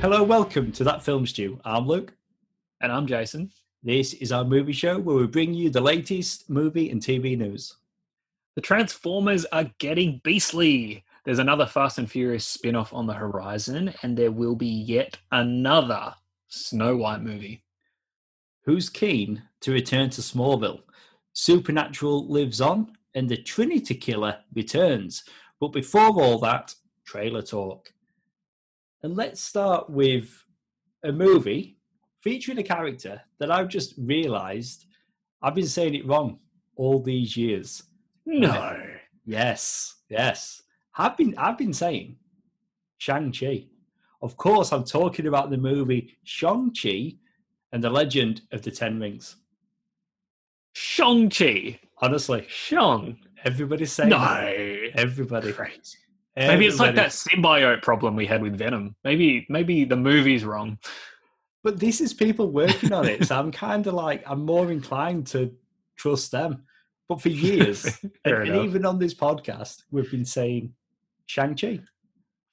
Hello, welcome to That Film Stew. I'm Luke. And I'm Jason. This is our movie show where we bring you the latest movie and TV news. The Transformers are getting beastly. There's another Fast and Furious spin off on the horizon, and there will be yet another Snow White movie. Who's keen to return to Smallville? Supernatural lives on, and the Trinity Killer returns. But before all that, trailer talk. And let's start with a movie featuring a character that I've just realised I've been saying it wrong all these years. No. Yes, yes. I've been I've been saying Shang-Chi. Of course, I'm talking about the movie Shang-Chi and the Legend of the Ten Rings. Shang-Chi. Honestly, Shang. everybody's saying No. that. Everybody. Crazy. Maybe it's like that symbiote problem we had with Venom. Maybe maybe the movie's wrong. But this is people working on it, so I'm kind of like I'm more inclined to trust them. But for years, and, and even on this podcast, we've been saying Shang-Chi.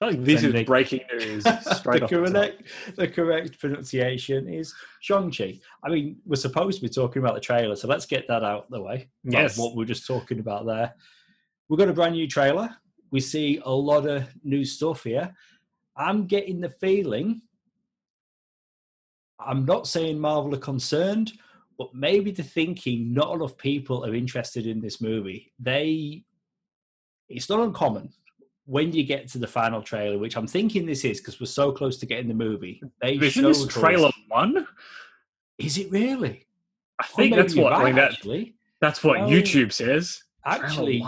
I feel like this Then is they- breaking news the off the top. correct, the correct pronunciation is Shang-Chi. I mean, we're supposed to be talking about the trailer, so let's get that out of the way. Yes. what we we're just talking about there. We've got a brand new trailer. We see a lot of new stuff here. I'm getting the feeling, I'm not saying Marvel are concerned, but maybe the thinking not enough people are interested in this movie. They, it's not uncommon when you get to the final trailer, which I'm thinking this is because we're so close to getting the movie. They Isn't this showed us- trailer one? Is it really? I think oh, that's you're what I right, mean, that, actually. that's what Well, YouTube says. Actually.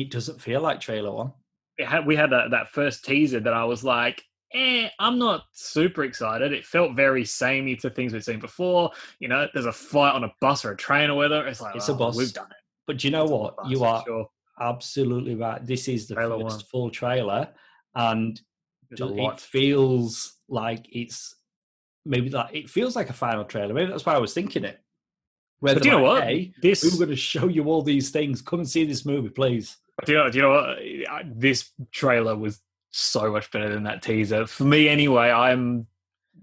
It doesn't feel like trailer one. it had, we had that, that first teaser that I was like, eh, I'm not super excited. It felt very samey to things we've seen before. You know, there's a fight on a bus or a train or whatever. It's like, It's a oh, bus. We've done it. But you know It's what? bus, You are Sure. absolutely right. This is the Trailer first one. full trailer, and it feels like it's maybe that it feels like a final trailer. Maybe that's why I was thinking it. Where But do you know what? Hey, This, we're going to show you all these things. Come and see this movie, please. Do you know, do you know what? This trailer was so much better than that teaser. For me, anyway, I'm.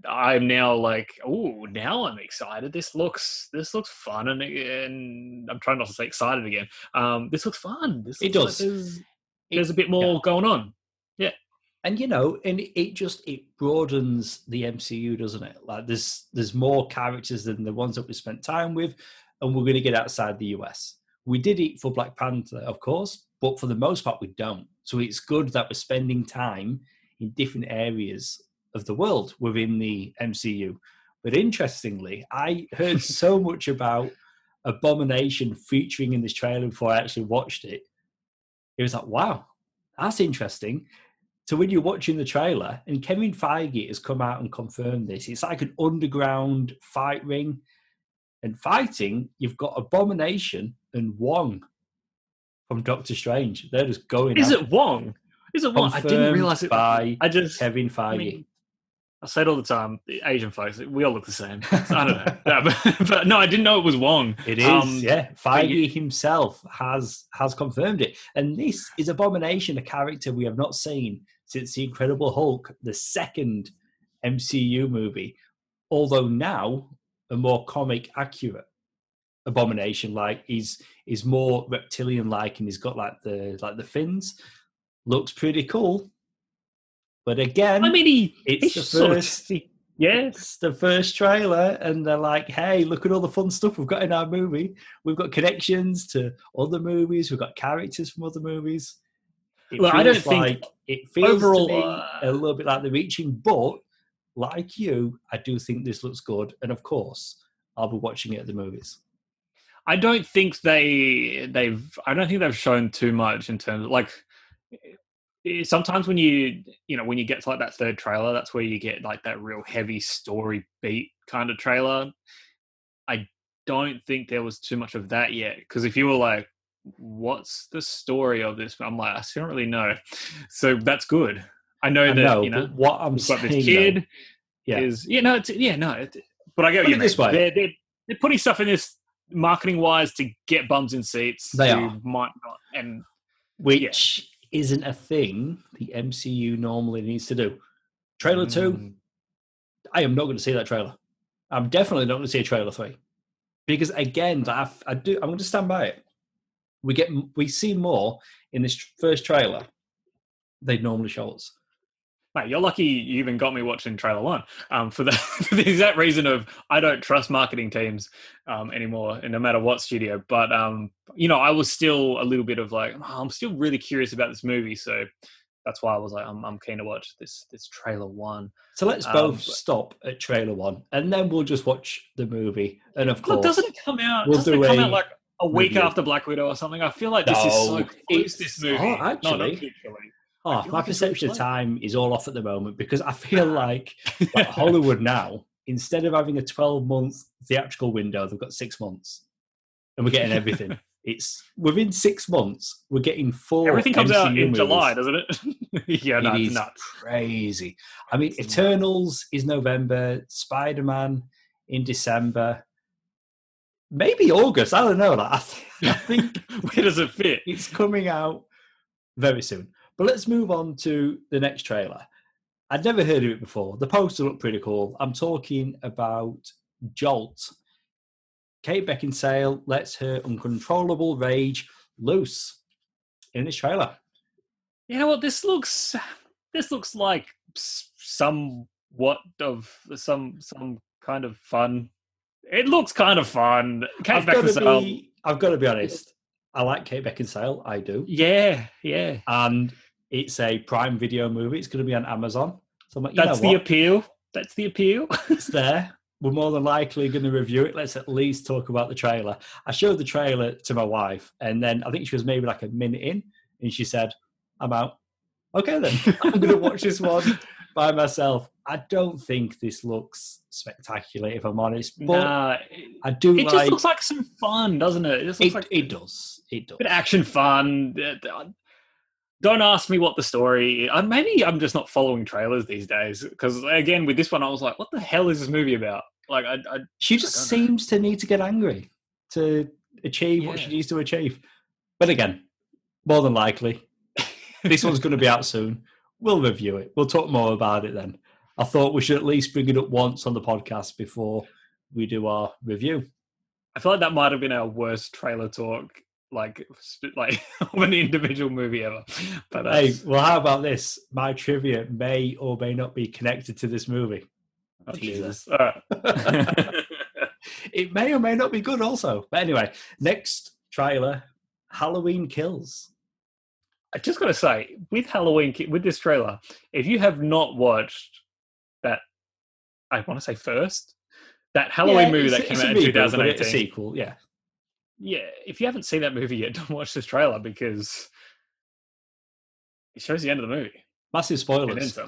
I'm now like, oh, now I'm excited. This looks, this looks fun, and and I'm trying not to say excited again. Um, this looks fun. This It looks like does. there's, It- there's a bit more yeah. going on. Yeah, and you know and it- it just it broadens the mcu doesn't it like there's there's more characters than the ones that we spent time with and we're going to get outside the us we did it for black panther of course but for the most part we don't. So it's good that we're spending time in different areas of the world within the mcu but interestingly i heard so much about abomination featuring in this trailer before i actually watched it. It was like wow that's interesting. So when you're watching the trailer, and Kevin Feige has come out and confirmed this, it's like an underground fight ring. And fighting, you've got Abomination and Wong from Doctor Strange. They're just going. Is it Wong? Is it Wong? I didn't realize it. by I just Kevin Feige. I, mean, I say it all the time. the Asian folks, we all look the same. So I don't know, Yeah, but, but no, I didn't know it was Wong. It is, Um, yeah. Feige you- himself has has confirmed it, and this is Abomination, a character we have not seen since the Incredible Hulk, the second MCU movie. Although now a more comic accurate Abomination, like he's is more reptilian like, and he's got like the like the fins. Looks pretty cool, but again, I mean, he, it's he the first. yes, It's the first trailer, and they're like, "Hey, look at all the fun stuff we've got in our movie. We've got connections to other movies. We've got characters from other movies." It Well, I don't feels think- it feels overall, uh, a little bit like they're reaching, but like you, I do think this looks good, and of course, I'll be watching it at the movies. I don't think they they've. I don't think they've shown too much in terms of like. Sometimes when you you know when you get to like that third trailer, that's where you get like that real heavy story beat kind of trailer. I don't think there was too much of that yet because if you were like, "What's the story of this?" I'm like, I still don't really know. So that's good. I know I that know, you know what I'm saying, this though- yeah, is yeah no it's, yeah no it, but I get Put what you mean. this way. They're, they're they're putting stuff in this marketing wise to get bums in seats. They are. might not and which isn't a thing the MCU normally needs to do. Trailer two, Mm, I am not going to see that trailer. I'm definitely not going to see a trailer three because again, I, I do. I'm going to stand by it. We get we see more in this first trailer they'd normally show us. Mate, you're lucky you even got me watching trailer one um, for, the, for the exact reason of I don't trust marketing teams um, anymore, and no matter what studio. But um, you know, I was still a little bit of like, oh, I'm still really curious about this movie, so that's why I was like, I'm, I'm keen to watch this this trailer one. So let's both but, stop at trailer one, and then we'll just watch the movie. And of course, doesn't it come out? We'll doesn't it come out like a week after Black Widow or something? I feel like this no, is so close. This movie, oh, actually. Oh, my like perception of time is all off at the moment because I feel like, like Hollywood now, instead of having a 12 month theatrical window, they've got six months and we're getting everything. it's within six months, we're getting four. Everything comes MCU out in movies. July, doesn't it? yeah, no, it nuts. crazy. I mean, it's Eternals nuts. is November, Spider Man in December. Maybe August. I don't know. Like, I, th- I think where does it fit? It's coming out very soon. But let's move on to the next trailer. I'd never heard of it before. The poster looked pretty cool. I'm talking about Jolt. Kate Beckinsale lets her uncontrollable rage loose in this trailer. You know what? This looks this looks like somewhat of some some kind of fun. It looks kind of fun. Kate I've Beckinsale. Got be, I've got to be honest. I like Kate Beckinsale. I do. Yeah, yeah. And it's a Prime Video movie. It's going to be on Amazon. So like, that's the appeal. That's the appeal. it's there. We're more than likely going to review it. Let's at least talk about the trailer. I showed the trailer to my wife, and then I think she was maybe like a minute in, and she said, "I'm out." Okay, then I'm going to watch this one by myself. I don't think this looks spectacular, if I'm honest. But nah, I do. It like, just looks like some fun, doesn't it? It, just looks it, like it does. It does. Bit action fun. Don't ask me what the story. Uh, maybe I'm just not following trailers these days because again, with this one, I was like, "What the hell is this movie about?" Like, I, I she just seems know. to need to get angry to achieve yeah. what she needs to achieve. But again, more than likely, this one's going to be out soon. We'll review it. We'll talk more about it then. I thought we should at least bring it up once on the podcast before we do our review. I feel like that might have been our worst trailer talk like like of an individual movie ever. But uh, hey, well, how about this? My trivia may or may not be connected to this movie. Oh, Jesus! it may or may not be good, also. But anyway, next trailer: Halloween Kills. I just got to say, with Halloween, with this trailer, if you have not watched that, I want to say first that Halloween yeah, movie that came out in 2018, sequel, yeah yeah, if you haven't seen that movie yet, don't watch this trailer because it shows the end of the movie. Massive spoilers.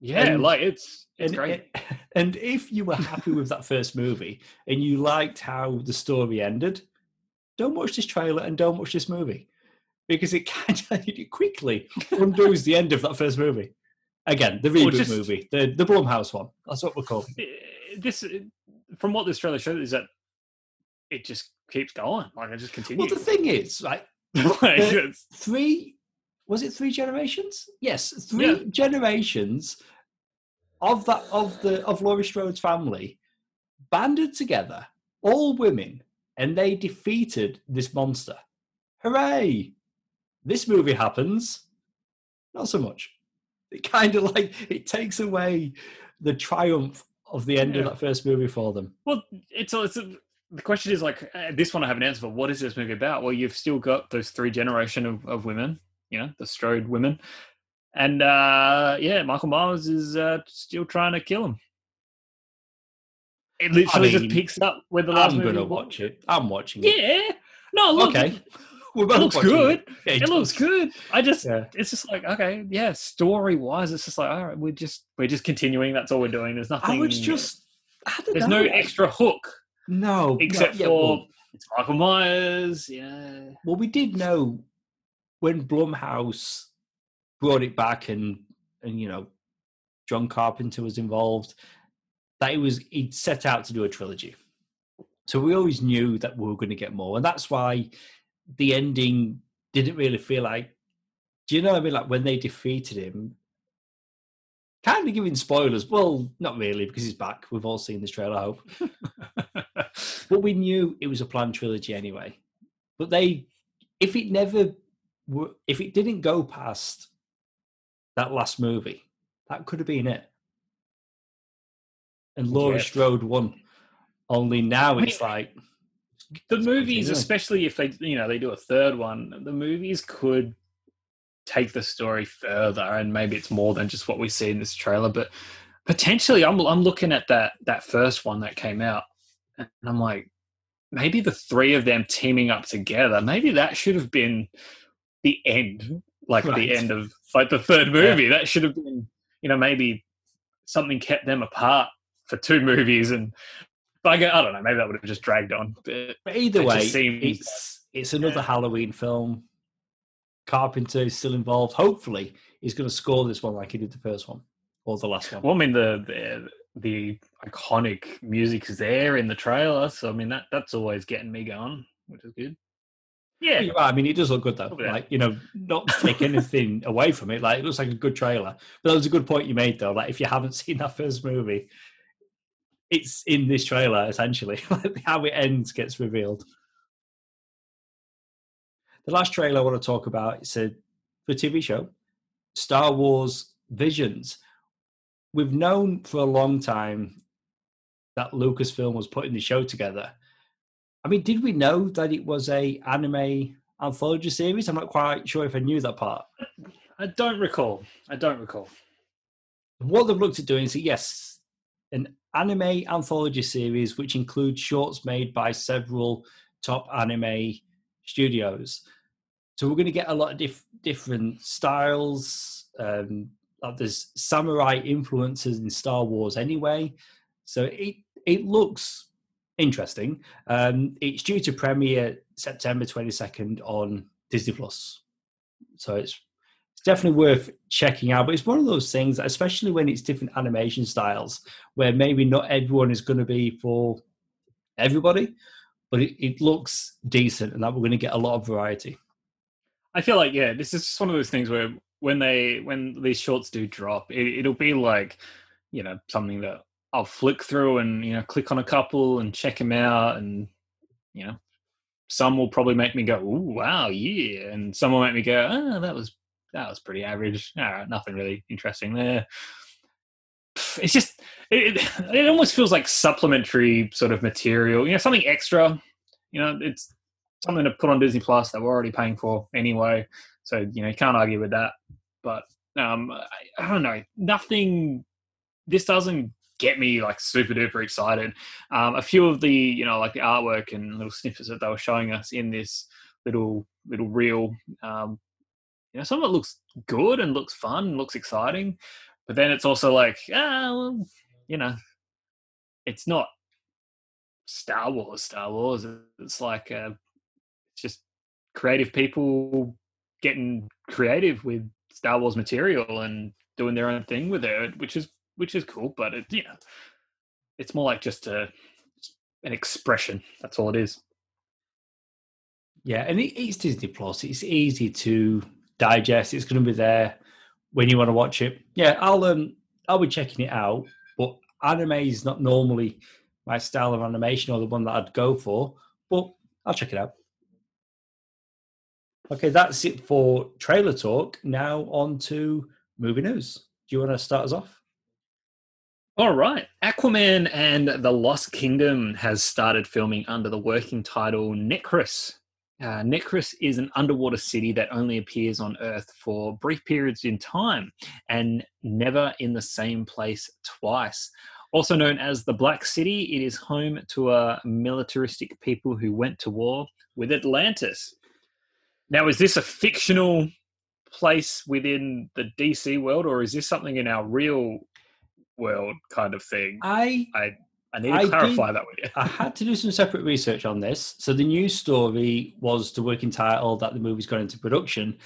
Yeah, and, like it's it's and, great. And if you were happy with that first movie and you liked how the story ended, don't watch this trailer and don't watch this movie because it kind of it quickly undoes the end of that first movie. Again, the reboot just, movie, the the Blumhouse one. That's what we're calling. Uh, this, from what this trailer shows, is that it just keeps going. Like it just continues. Well, the thing is, right? like, three was it three generations? Yes, three yeah. generations of that of the of Laurie Strode's family banded together, all women, and they defeated this monster. Hooray! This movie happens. Not so much. It kind of like it takes away the triumph of the end yeah. of that first movie for them. Well, it's it's the question is like uh, this one I have an answer for. What is this movie about? Well, you've still got those three generation of, of women, you know, the Strode women, and uh, yeah, Michael Myers is uh, still trying to kill him. It literally I mean, just picks up where the last. I'm movie gonna watch it. I'm watching it. Yeah. No, look. Okay. It looks good. It, it, it looks good. I just, yeah. it's just like, okay, yeah. Story wise, it's just like, all right, we're just, we're just continuing. That's all we're doing. There's nothing. I was just, I there's know. no extra hook no, except for well, it's Michael Myers. Yeah. Well, we did know when Blumhouse brought it back, and and you know, John Carpenter was involved. That it was he'd set out to do a trilogy, so we always knew that we were going to get more, and that's why the ending didn't really feel like. Do you know what I mean? Like when they defeated him, kind of giving spoilers. Well, not really because he's back. We've all seen this trailer, I hope. but we knew it was a planned trilogy anyway. But they, if it never, if it didn't go past that last movie, that could have been it. And Laura yeah. Strode won. Only now it's like the movies, especially if they, you know, they do a third one. The movies could take the story further, and maybe it's more than just what we see in this trailer. But potentially, I'm I'm looking at that that first one that came out, and I'm like, maybe the three of them teaming up together, maybe that should have been the end, like right. the end of like the third movie. Yeah. That should have been, you know, maybe something kept them apart for two movies, and but I, I don't know, maybe that would have just dragged on. But, but either way, seems, it's it's another yeah. Halloween film. Carpenter is still involved. Hopefully, he's going to score this one like he did the first one or the last one. Well, I mean, the, the the iconic music is there in the trailer, so I mean that that's always getting me going, which is good. Yeah, I mean, it does look good though. Yeah. Like you know, not to take anything away from it. Like it looks like a good trailer. But that was a good point you made though. Like if you haven't seen that first movie, it's in this trailer essentially. How it ends gets revealed. The last trailer I want to talk about is a the TV show, Star Wars Visions we've known for a long time that Lucasfilm was putting the show together. I mean, did we know that it was a anime anthology series? I'm not quite sure if I knew that part. I don't recall. I don't recall. What they've looked at doing is yes, an anime anthology series which includes shorts made by several top anime studios. So we're going to get a lot of diff- different styles, um, like there's samurai influences in Star Wars anyway, so it it looks interesting. Um, it's due to premiere September 22nd on Disney Plus, so it's it's definitely worth checking out. But it's one of those things, especially when it's different animation styles, where maybe not everyone is going to be for everybody, but it, it looks decent, and that we're going to get a lot of variety. I feel like yeah, this is just one of those things where when they when these shorts do drop, it, it'll be like you know something that I'll flick through and you know click on a couple and check them out, and you know some will probably make me go, "Ooh, wow, yeah," and some will make me go, "Oh, that was that was pretty average. Nothing really interesting there." It's just it, it almost feels like supplementary sort of material, you know, something extra. You know, it's something to put on Disney Plus that we're already paying for anyway. So you know you can't argue with that. But um, I, I don't know, nothing. This doesn't get me like super duper excited. Um, a few of the you know like the artwork and little snippets that they were showing us in this little little reel, um, you know, some of it looks good and looks fun, and looks exciting, but then it's also like ah, well, you know, it's not Star Wars. Star Wars. It's like uh, it's just creative people getting creative with Star Wars material and doing their own thing with it, which is which is cool. But it, you know, it's more like just a an expression. That's all it is. Yeah, and it, it's Disney Plus. It's easy to digest. It's going to be there when you want to watch it. Yeah, I'll um I'll be checking it out. But anime is not normally my style of animation or the one that I'd go for. But I'll check it out. Okay, that's it for trailer talk. Now on to movie news. Do you want to start us off? All right. Aquaman and the Lost Kingdom has started filming under the working title Necrus. Uh, Necrus is an underwater city that only appears on Earth for brief periods in time and never in the same place twice. Also known as the Black City, it is home to a militaristic people who went to war with Atlantis. Now, is this a fictional place within the DC world, or is this something in our real world kind of thing? I I, I need to I clarify did, that with you. I had to do some separate research on this. So the news story was the working title that the movie's gone into production.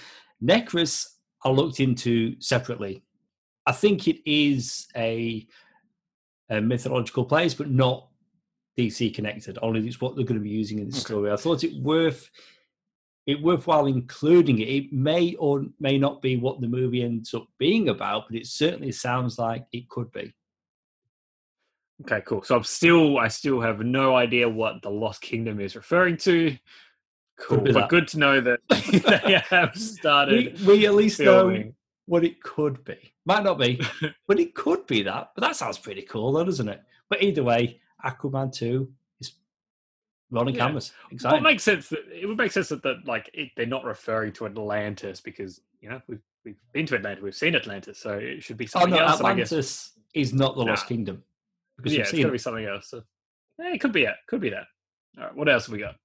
Necrus I looked into separately. I think it is a, a mythological place, but not DC connected. Only it's what they're going to be using in the okay. story. I thought it worth it worthwhile including it. It may or may not be what the movie ends up being about, but it certainly sounds like it could be. Okay, cool. So I'm still, I still have no idea what the Lost Kingdom is referring to. Cool, but that. good to know that they have started. We, we at least filming. know what it could be. Might not be, but it could be that. But that sounds pretty cool, though, doesn't it? But either way, Aquaman two is rolling yeah. cameras. Exciting. Well, it makes sense that it would make sense that, that like it, they're not referring to Atlantis because you know we've we've been to Atlantis, we've seen Atlantis, so it should be oh, something oh, no, else. Atlantis is not the Lost Kingdom. Because yeah, it's going to be something else. So, yeah, it could be it. Could be that. All right, what else have we got?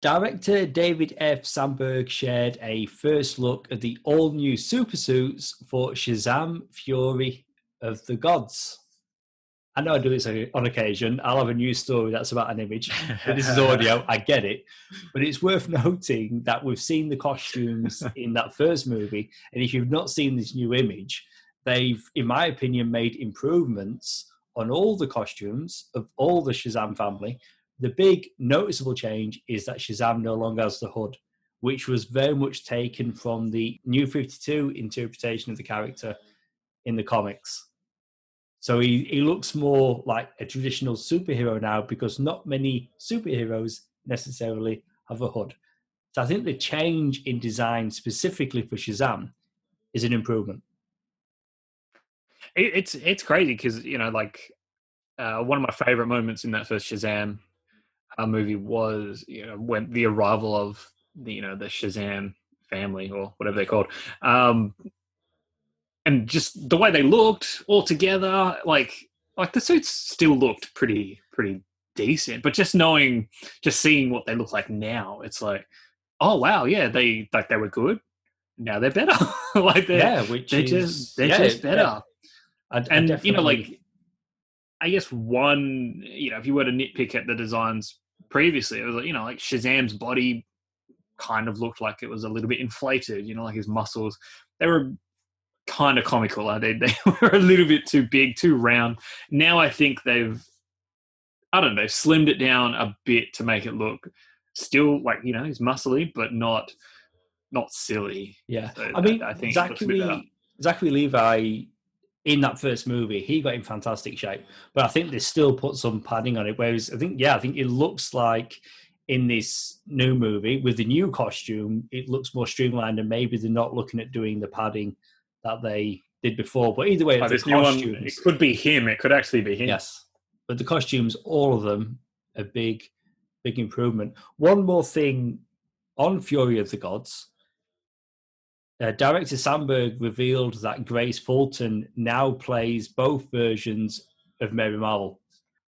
Director David F. Sandberg shared a first look at the all new super suits for Shazam Fury of the Gods. I know I do this on occasion. I'll have a news story that's about an image. But this is audio. I get it. But it's worth noting that we've seen the costumes in that first movie. And if you've not seen this new image, they've, in my opinion, made improvements on all the costumes of all the Shazam family the big noticeable change is that Shazam no longer has the hood, which was very much taken from the New 52 interpretation of the character in the comics. So he, he looks more like a traditional superhero now because not many superheroes necessarily have a hood. So I think the change in design specifically for Shazam is an improvement. It's it's crazy because you know like uh, one of my favorite moments in that first Shazam a movie was you know when the arrival of the you know the Shazam family or whatever they're called, um, and just the way they looked all together, like like the suits still looked pretty pretty decent, but just knowing, just seeing what they look like now, it's like, oh wow, yeah, they like they were good. Now they're better. like they're, yeah, which they're is, just they're yeah, just better. I, I and you know, like I guess one, you know, if you were to nitpick at the designs previously. It was like, you know, like Shazam's body kind of looked like it was a little bit inflated, you know, like his muscles. They were kind of comical. Like they, they were a little bit too big, too round. Now I think they've, I don't know, slimmed it down a bit to make it look still like, you know, he's muscly, but not not silly. Yeah. So I mean, I think Zachary, Zachary Levi in that first movie, he got in fantastic shape. But I think they still put some padding on it. Whereas I think, yeah, I think it looks like in this new movie with the new costume, it looks more streamlined, and maybe they're not looking at doing the padding that they did before. But either way, the costumes, one, it could be him. It could actually be him. Yes, but the costumes, all of them, a big, big improvement. One more thing on Fury of the Gods uh, director Sandberg revealed that Grace Fulton now plays both versions of Mary Marvel.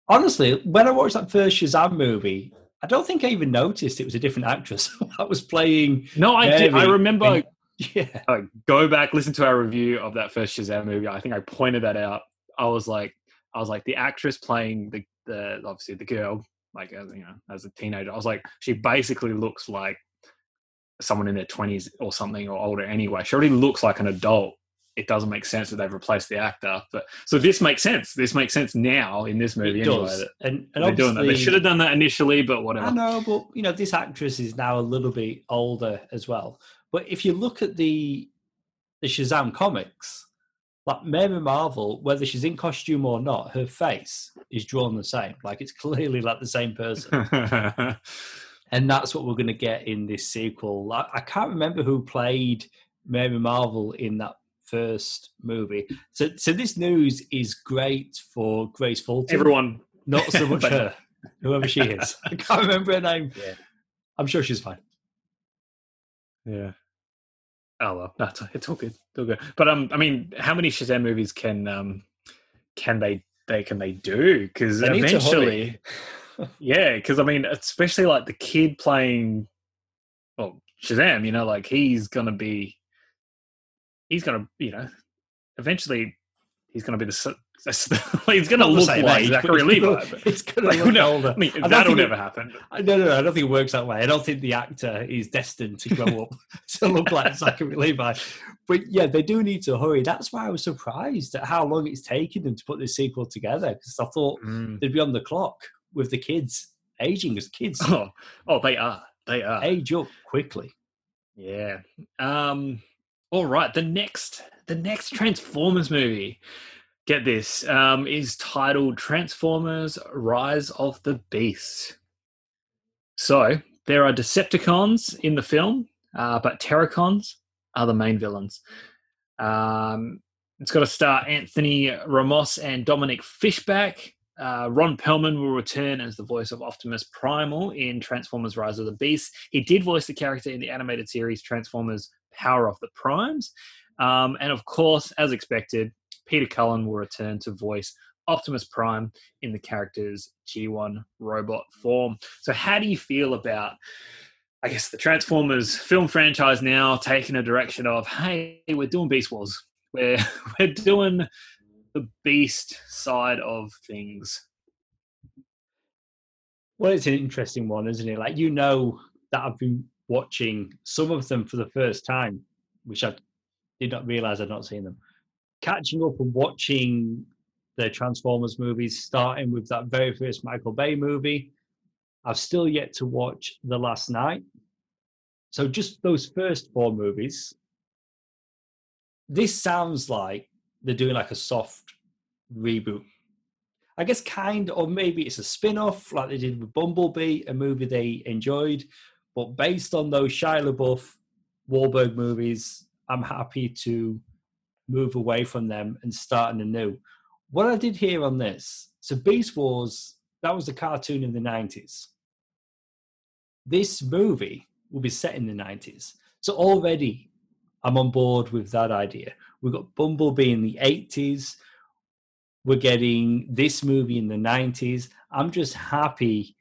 Honestly, when I watched that first Shazam movie, I don't think I even noticed it was a different actress that was playing. No, I did. I remember. yeah, uh, go back, listen to our review of that first Shazam movie. I think I pointed that out. I was like, I was like, the actress playing the the obviously the girl, like as you know, as a teenager. I was like, she basically looks like someone in their 20s or something or older anyway. She already looks like an adult. It doesn't make sense that they've replaced the actor. But so this makes sense. This makes sense now in this movie it anyway. Does. And, and they're doing that. They should have done that initially, but whatever. I know, but you know, this actress is now a little bit older as well. But if you look at the the Shazam comics, like Mary Marvel, whether she's in costume or not, her face is drawn the same. Like it's clearly like the same person. and that's what we're going to get in this sequel. I, I, can't remember who played Mary Marvel in that first movie. So, so this news is great for Grace Fulton. Everyone, not so much her, whoever she is. I can't remember her name. Yeah. I'm sure she's fine. Yeah. Oh well, that's it's all good. It's all good. But um, I mean, how many Shazam movies can um can they they can they do? Because eventually yeah, because I mean, especially like the kid playing, well, Shazam. You know, like he's gonna be, he's gonna, you know, eventually he's gonna be the. he's going to look like age, Zachary Levi. He's going to look older. I mean, that'll never it, happen. No, no, no. I don't think it works that way. I don't think the actor is destined to grow up to look like Zachary Levi. But yeah, they do need to hurry. That's why I was surprised at how long it's taken them to put this sequel together because I thought mm. they'd be on the clock with the kids aging as kids. Oh, oh, they are. They are age up quickly. Yeah. Um. All right. The next, the next Transformers movie. Get this. Um, is titled Transformers: Rise of the Beast. So there are Decepticons in the film, uh, but Terrorcons are the main villains. Um, it's got to star Anthony Ramos and Dominique Fishback. Uh, Ron Perlman will return as the voice of Optimus Primal in Transformers Rise of the Beast. He did voice the character in the animated series Transformers Power of the Primes. Um, and of course, as expected, Peter Cullen will return to voice Optimus Prime in the character's G1 robot form. So, how do you feel about, I guess, the Transformers film franchise now taking a direction of, hey, we're doing Beast Wars, we're we're doing the Beast side of things. Well, it's an interesting one, isn't it? Like you know that I've been watching some of them for the first time, which I did not realize I'd not seen them. Catching up and watching the Transformers movies, starting with that very first Michael Bay movie. I've still yet to watch The Last Knight. So just those first four movies. This sounds like they're doing like a soft reboot. I guess kind or maybe it's a spin-off like they did with Bumblebee, a movie they enjoyed. But based on those Shia LaBeouf, Wahlberg movies, I'm happy to move away from them and start anew what I did here on this, so Beast Wars, that was the cartoon in the 90s. This movie will be set in the 90s. So already I'm on board with that idea. We've got Bumblebee in the 80s. We're getting this movie in the 90s. I'm just happy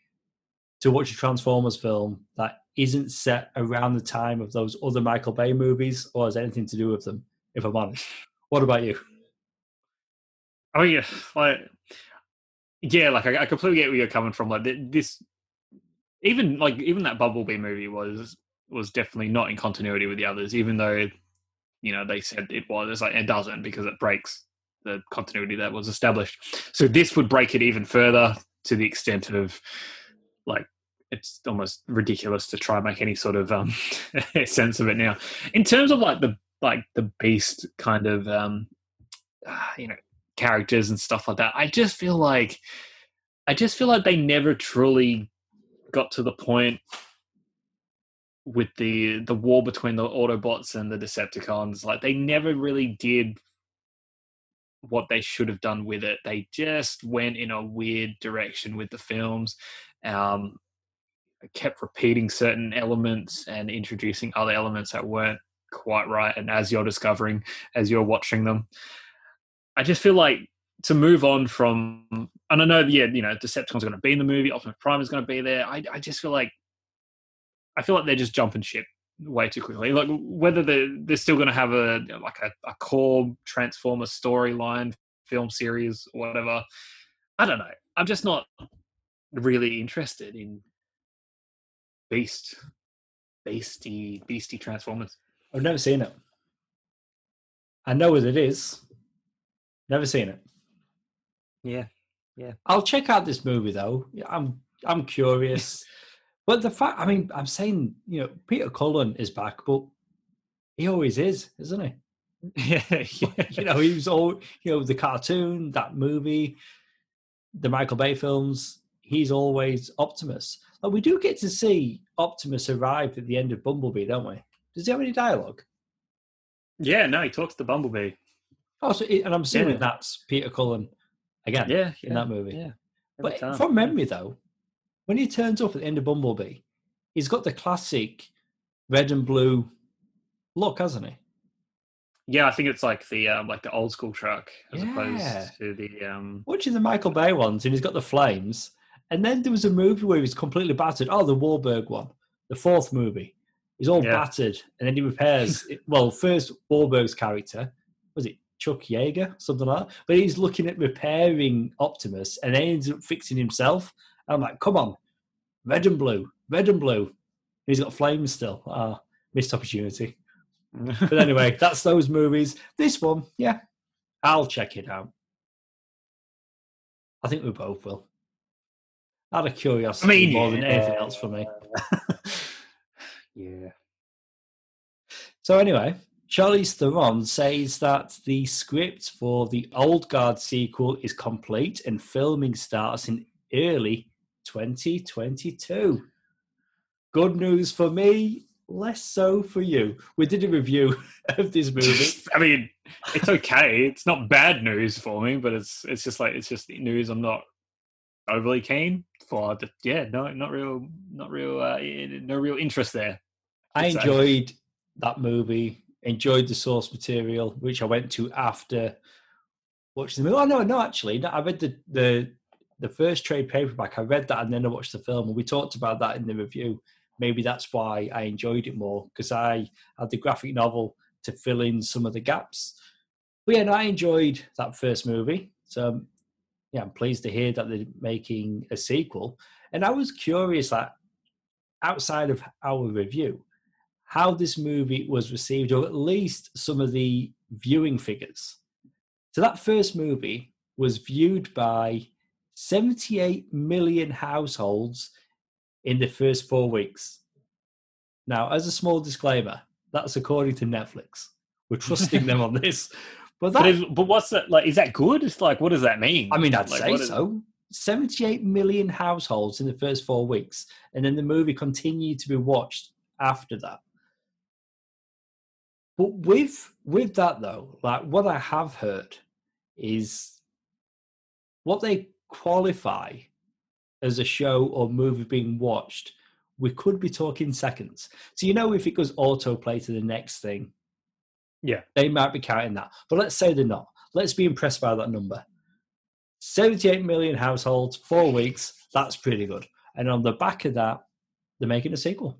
to watch a Transformers film that isn't set around the time of those other Michael Bay movies or has anything to do with them, if I'm honest. What about you? Oh yeah, like yeah, like I, I completely get where you're coming from. Like this, even like even that Bumblebee movie was was definitely not in continuity with the others, even though you know they said it was. It's like it doesn't because it breaks the continuity that was established. So this would break it even further to the extent of like it's almost ridiculous to try and make any sort of um sense of it now. In terms of like the like the beast kind of um uh, you know characters and stuff like that. I just feel like I just feel like they never truly got to the point with the the war between the Autobots and the Decepticons. Like they never really did what they should have done with it. They just went in a weird direction with the films. Um, kept repeating certain elements and introducing other elements that weren't quite right. And as you're discovering, as you're watching them, I just feel like to move on from, and I know, yeah, you know, Decepticons are going to be in the movie, Optimus Prime is going to be there. I, I just feel like, I feel like they're just jumping ship way too quickly. Like whether they're, they're still going to have a like a, a core Transformer storyline, film series, or whatever. I don't know. I'm just not really interested in Beast, Beastie, Beastie Transformers. I've never seen it. I know what it is. Never seen it. Yeah, yeah. I'll check out this movie though. I'm I'm curious. but the fact, I mean, I'm saying, you know, Peter Cullen is back, but he always is, isn't he? Yeah, yeah. you know, he was all, you know, the cartoon, that movie, the Michael Bay films. He's always Optimus. Like we do get to see Optimus arrive at the end of Bumblebee, don't we? Does he have any dialogue? Yeah, no, he talks to Bumblebee. Oh, so, and I'm assuming yeah. that's Peter Cullen again yeah, in that movie. Yeah. But time. from memory, though, when he turns up at the end of Bumblebee, he's got the classic red and blue look, hasn't he? Yeah, I think it's like the um, like the old school truck as yeah. opposed to the um watching the Michael Bay ones, and he's got the flames. And then there was a movie where he's completely battered. Oh, the Wahlberg one, the fourth movie. He's all yeah. battered, and then he repairs. well, first Wahlberg's character was it Chuck Yeager, something like that. But he's looking at repairing Optimus and then ends up fixing himself. I'm like, come on, red and blue, red and blue. He's got flames still. Ah, missed opportunity. but anyway, that's those movies. This one, yeah, I'll check it out. I think we both will. Out of curiosity, I mean, more yeah. than anything else for me. Yeah. So anyway, Charlize Theron says that the script for the Old Guard sequel is complete and filming starts in early 2022. Good news for me, less so for you. We did a review of this movie. I mean, it's okay. It's not bad news for me, but it's it's just like it's just news I'm not overly keen for. Yeah, no, not real, not real, uh, no real interest there. I say. enjoyed that movie, enjoyed the source material, which I went to after watching the movie. Oh no, no, actually, no, I read the the the first trade paperback. I read that and then I watched the film, and we talked about that in the review. Maybe that's why I enjoyed it more because I had the graphic novel to fill in some of the gaps. But yeah, no, I enjoyed that first movie. So um, yeah, I'm pleased to hear that they're making a sequel. And I was curious that outside of our review, how this movie was received, or at least some of the viewing figures. So that first movie was viewed by 78 million households in the first four weeks. Now, as a small disclaimer, that's according to Netflix. We're trusting them on this. But that, But, is, but what's that like? Is that good? It's like, what does that mean? I mean, I'd Like, say what is- so. 78 million households in the first four weeks, and then the movie continued to be watched after that. But with with that though, like what I have heard is what they qualify as a show or movie being watched, we could be talking seconds. So you know if it goes autoplay to the next thing, Yeah. they might be counting that. But let's say they're not. Let's be impressed by that number. 78 million households, four weeks. That's pretty good. And on the back of that, they're making a sequel.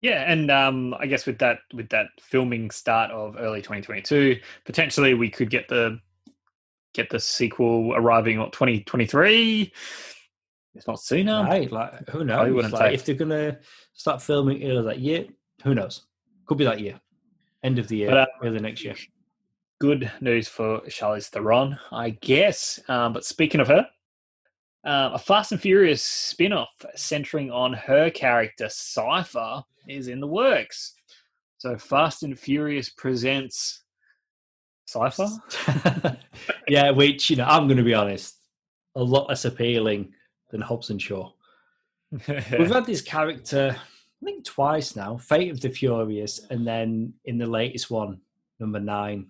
Yeah, and um, I guess with that with that filming start of early 2022, potentially we could get the get the sequel arriving at 2023, it's not sooner. right? Like, who knows? Like, say. if they're going to start filming earlier that year, who knows? Could be that year. End of the year, But, uh, early next year. Good news for Charlize Theron, I guess. Um, but speaking of her, um, a Fast and Furious spin-off centering on her character Cypher is in the works. So Fast and Furious presents Cypher. yeah, which, you know, I'm going to be honest, a lot less appealing than Hobbs and Shaw. We've had this character, I think twice now, Fate of the Furious, and then in the latest one, number nine.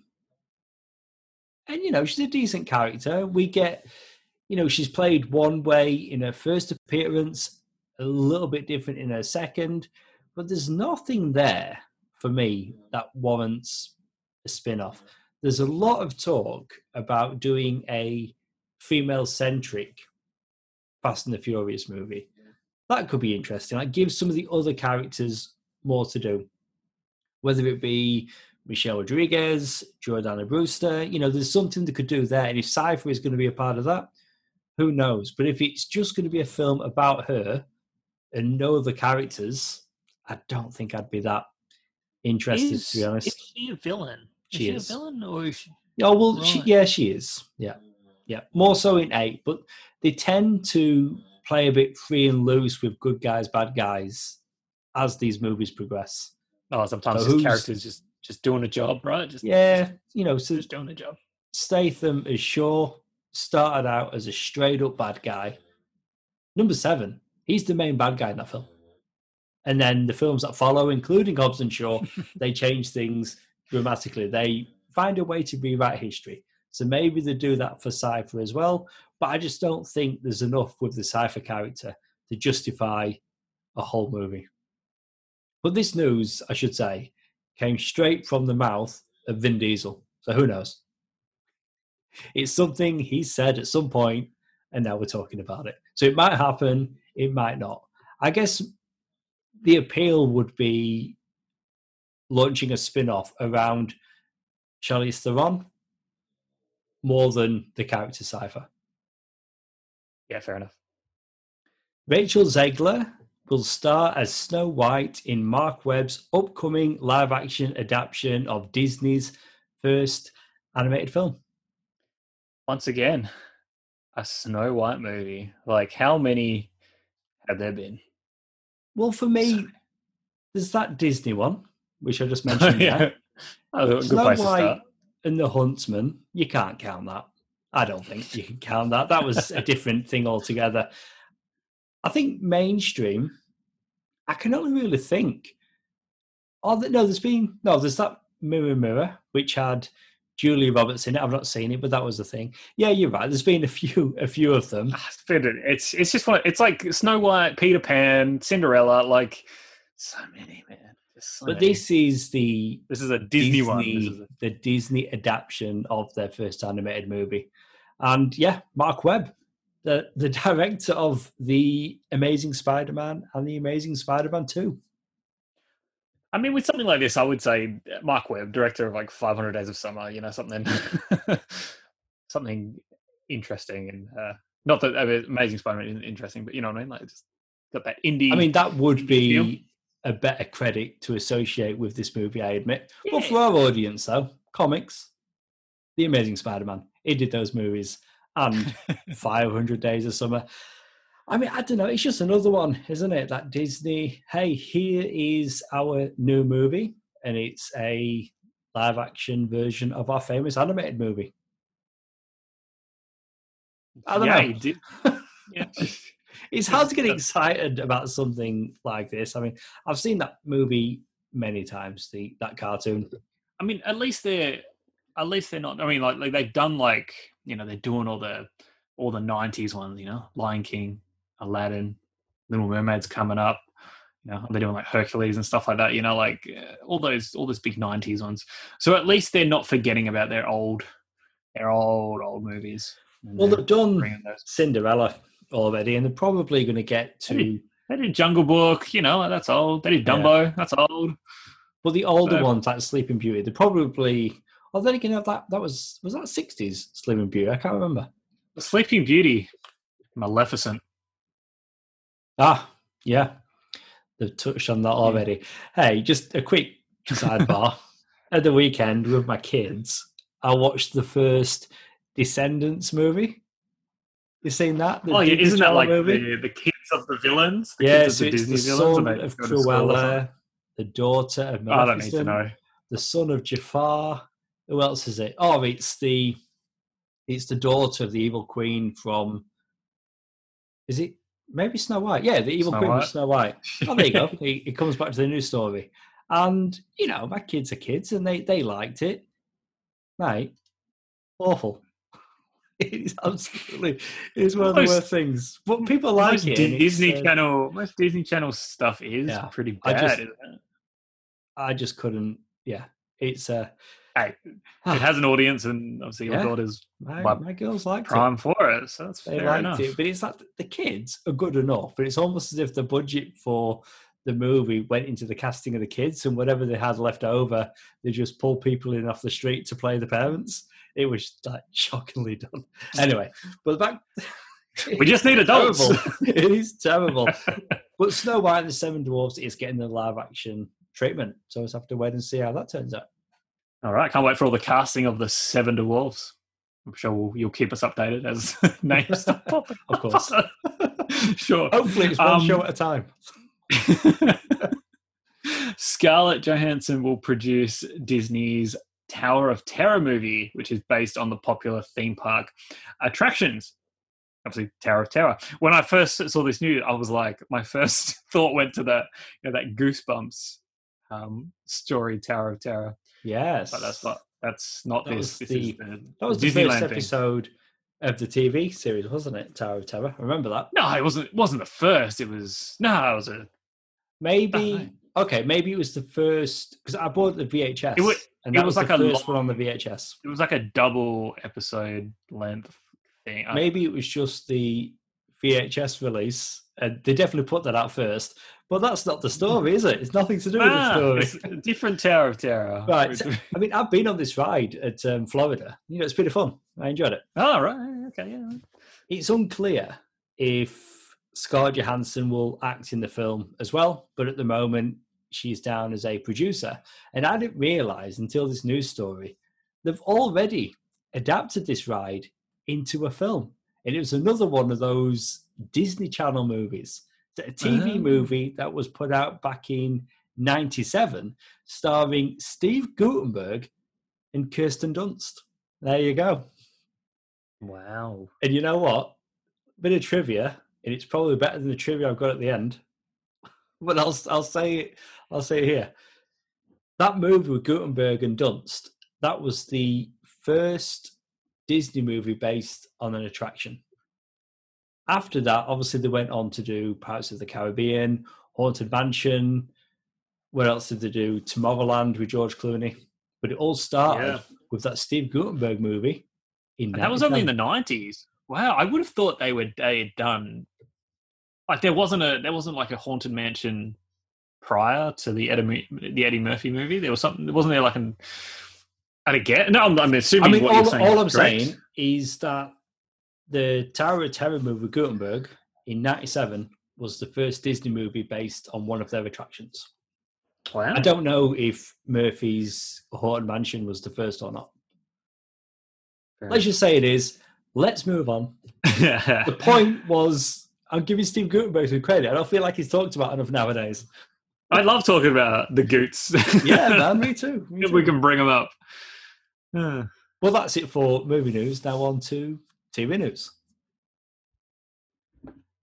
And you know, she's a decent character. We get, you know, she's played one way in her first appearance, a little bit different in her second, but there's nothing there for me that warrants a spin off. There's a lot of talk about doing a female centric Fast and the Furious movie that could be interesting. Like give some of the other characters more to do, whether it be Michelle Rodriguez, Jordana Brewster. You know, there's something they could do there. And if Cypher is going to be a part of that, who knows? But if it's just going to be a film about her and no other characters, I don't think I'd be that interested. to be honest, Is she a villain? Is She she, is. a villain or is she? Oh well, she, yeah, she is. Yeah, yeah. More so in eight, but they tend to play a bit free and loose with good guys, bad guys as these movies progress. Oh, sometimes So his character's just just doing a job, right? Just Yeah, you know. So just doing a job. Statham as Shaw started out as a straight up bad guy. Number seven, he's the main bad guy in that film. And then the films that follow, including Hobbs and Shaw, they change things dramatically. They find a way to rewrite history. So maybe they do that for Cypher as well. But I just don't think there's enough with the Cypher character to justify a whole movie. But this news, I should say, came straight from the mouth of Vin Diesel. So who knows? It's something he said at some point, and now we're talking about it. So it might happen, it might not. I guess the appeal would be launching a spin off around Charlize Theron more than the character Cypher. Yeah, fair enough. Rachel Zegler will star as Snow White in Marc Webb's upcoming live action adaptation of Disney's first animated film. Once again, a Snow White movie. Like, how many have there been? Well, for me, there's that Disney one, which I just mentioned. yeah. There. Snow White start. and the Huntsman, you can't count that. I don't think you can count that. That was a different thing altogether. I think mainstream, I can only really think. Oh, no, there's been no. There's that Mirror Mirror, which had Julia Roberts in it. I've not seen it, but that was the thing. Yeah, you're right. There's been a few, a few of them. Ah, it's it's just one. It's like Snow White, Peter Pan, Cinderella. Like so many, man. Just so But this is the this is a Disney, one. This Disney- is a- the Disney adaptation of their first animated movie. And yeah, Marc Webb, the, the director of The Amazing Spider Man and The Amazing Spider Man 2. I mean, with something like this, I would say Marc Webb, director of like 500 Days of Summer. You know, something, something interesting, and uh, not that uh, Amazing Spider-Man isn't interesting, but you know what I mean. Like, just got that indie. I mean, that would Feel? A better credit to associate with this movie, I admit. But for our audience, though, comics, The Amazing Spider Man, he did those movies and 500 Days of Summer. I mean, I don't know. It's just another one, isn't it? That Disney, hey, here is our new movie, and it's a live action version of our famous animated movie. I don't yeah, know. Yeah. It's hard to get excited about something like this. I mean, I've seen that movie many times, the that cartoon. I mean, at least they're at least they're not. I mean, like, like they've done like you know they're doing all the all the '90s ones. You know, Lion King, Aladdin, Little Mermaid's coming up. You know, they're doing like Hercules and stuff like that. You know, like uh, all those all those big '90s ones. So at least they're not forgetting about their old their old old movies. Well, they've done. Cinderella already, and they're probably going to get to. Hey. They did Jungle Book. You know, that's old. They did Yeah. Dumbo. That's old. But the older Uh, ones like Sleeping Beauty, they're probably. Oh, then again, that that was was that sixties Sleeping Beauty? I can't remember. Sleeping Beauty, Maleficent. Ah, yeah, they've touched on that already. Hey, just a quick sidebar. At the weekend with my kids, I watched the first Descendants movie. You seen that? The oh, yeah, isn't that like the, the kids of the villains? The Yeah, kids so of the it's Disney villains, son of go to school or something? Cruella, the daughter of I don't need to know. the son of Jafar. Who else is it? Oh, it's the it's the daughter of the evil queen from. Is it maybe Snow White? Yeah, the evil Snow queen White. from Snow White. Oh, there you go. it, it comes back to the new story, and you know my kids are kids, and they they liked it. Right, awful. It's absolutely it's one of the worst things, but people like it. Disney uh, Channel, most Disney Channel stuff is Yeah, pretty I bad. just- I just couldn't. Yeah, it's uh, Hey, it has an audience, and obviously your daughter's my, but my girls liked it. prime for it, so that's They fair liked enough. it, but it's like the kids are good enough. But it's almost as if the budget for the movie went into the casting of the kids, and whatever they had left over, they just pulled people in off the street to play the parents. It was like shockingly done. Anyway, but back. We just need adults. it is terrible. But Snow White and the Seven Dwarfs is getting the live action treatment, so let's have to wait and see how that turns out. All right, can't wait for all the casting of the Seven Dwarfs. I'm sure we'll, you'll keep us updated as names start popping. Of course. sure. Hopefully, it's one Um, show at a time. Scarlett Johansson will produce Disney's Tower of Terror movie, which is based on the popular theme park attractions. Obviously, Tower of Terror. When I first saw this news, I was like, my first thought went to that, you know, that Goosebumps um, story, Tower of Terror. Yes, But that's not. That's not That this. was This the- is the That was the Disneyland first thing. episode of the TV series, wasn't it? Tower of Terror. I remember that. No, it wasn't. It wasn't the first. It was no. It was a. Maybe okay. Maybe it was the first because I bought the VHS. It wa- and it that was was, like the a first one on the VHS. It was like a double episode length thing. Maybe it was just the VHS release, and they definitely put that out first. But that's not the story, is it? It's nothing to do with the Ah, story. it's a different Tower of Terror. Right. I mean, I've been on this ride at um, Florida. You know, it's pretty fun. I enjoyed it. oh, right. Okay. Yeah. It's unclear if Scarlett Johansson will act in the film as well, but at the moment she's down as a producer. And I didn't realize until this news story they've already adapted this ride into a film. And it was another one of those Disney Channel movies, a TV Ah. movie that was put out back in 97, starring Steve Guttenberg and Kirsten Dunst. There you go. Wow. And you know what? Bit of trivia, and it's probably better than the trivia I've got at the end. But I'll I'll say it, I'll say it here. That movie with Guttenberg and Dunst, that was the first Disney movie based on an attraction. After that, obviously they went on to do Pirates of the Caribbean, Haunted Mansion. What else did they do? Tomorrowland with George Clooney. But it all started Yeah. with that Steve Guttenberg movie. In that was only in the nineties. Wow, I would have thought they were they had done like there wasn't a there wasn't like a haunted mansion prior to the Eddie the Eddie Murphy movie. There was something. Wasn't there like an? I don't get. No, I'm, I'm assuming I mean, what all, you're saying. all I'm correct. saying is that the Tower of Terror movie with Guttenberg in '97 was the first Disney movie based on one of their attractions. Wow. I don't know if Murphy's Haunted Mansion was the first or not. Fair Let's just say it is. Let's move on. The point was, I'm giving Steve Guttenberg some credit. I don't feel like he's talked about enough nowadays. I love talking about the goots. Yeah, man, me too. me if we can bring them up. Well, that's it for movie news. Now on to TV news.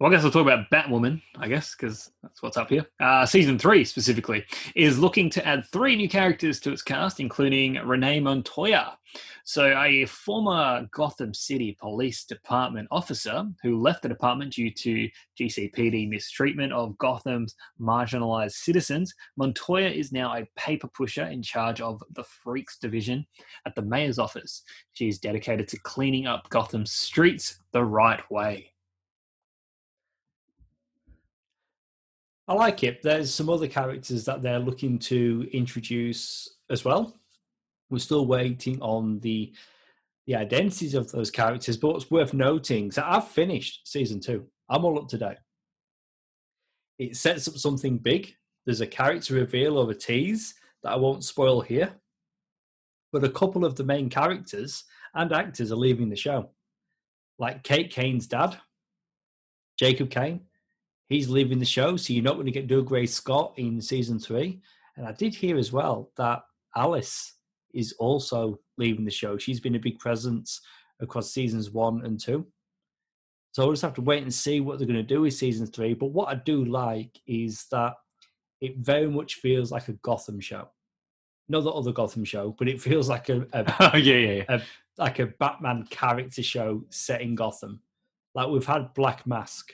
Well, I guess I'll talk about Batwoman, I guess, because that's what's up here. Uh, season three, specifically, is looking to add three new characters to its cast, including Renee Montoya. So, a former Gotham City Police Department officer who left the department due to GCPD mistreatment of Gotham's marginalized citizens, Montoya is now a paper pusher in charge of the Freaks Division at the mayor's office. She is dedicated to cleaning up Gotham's streets the right way. I like it. There's some other characters that they're looking to introduce as well. We're still waiting on the the identities of those characters, but it's worth noting, so I've finished season two. I'm all up to date. It sets up something big. There's a character reveal or a tease that I won't spoil here. But a couple of the main characters and actors are leaving the show. Like Kate Kane's dad, Jacob Kane, he's leaving the show, so you're not going to get Dougray Scott in season three. And I did hear as well that Alice is also leaving the show. She's been a big presence across seasons one and two. So we'll just have to wait and see what they're going to do with season three. But what I do like is that it very much feels like a Gotham show. Not the other Gotham show, but it feels like a, a oh, yeah, yeah, yeah. like a Batman character show set in Gotham. Like we've had Black Mask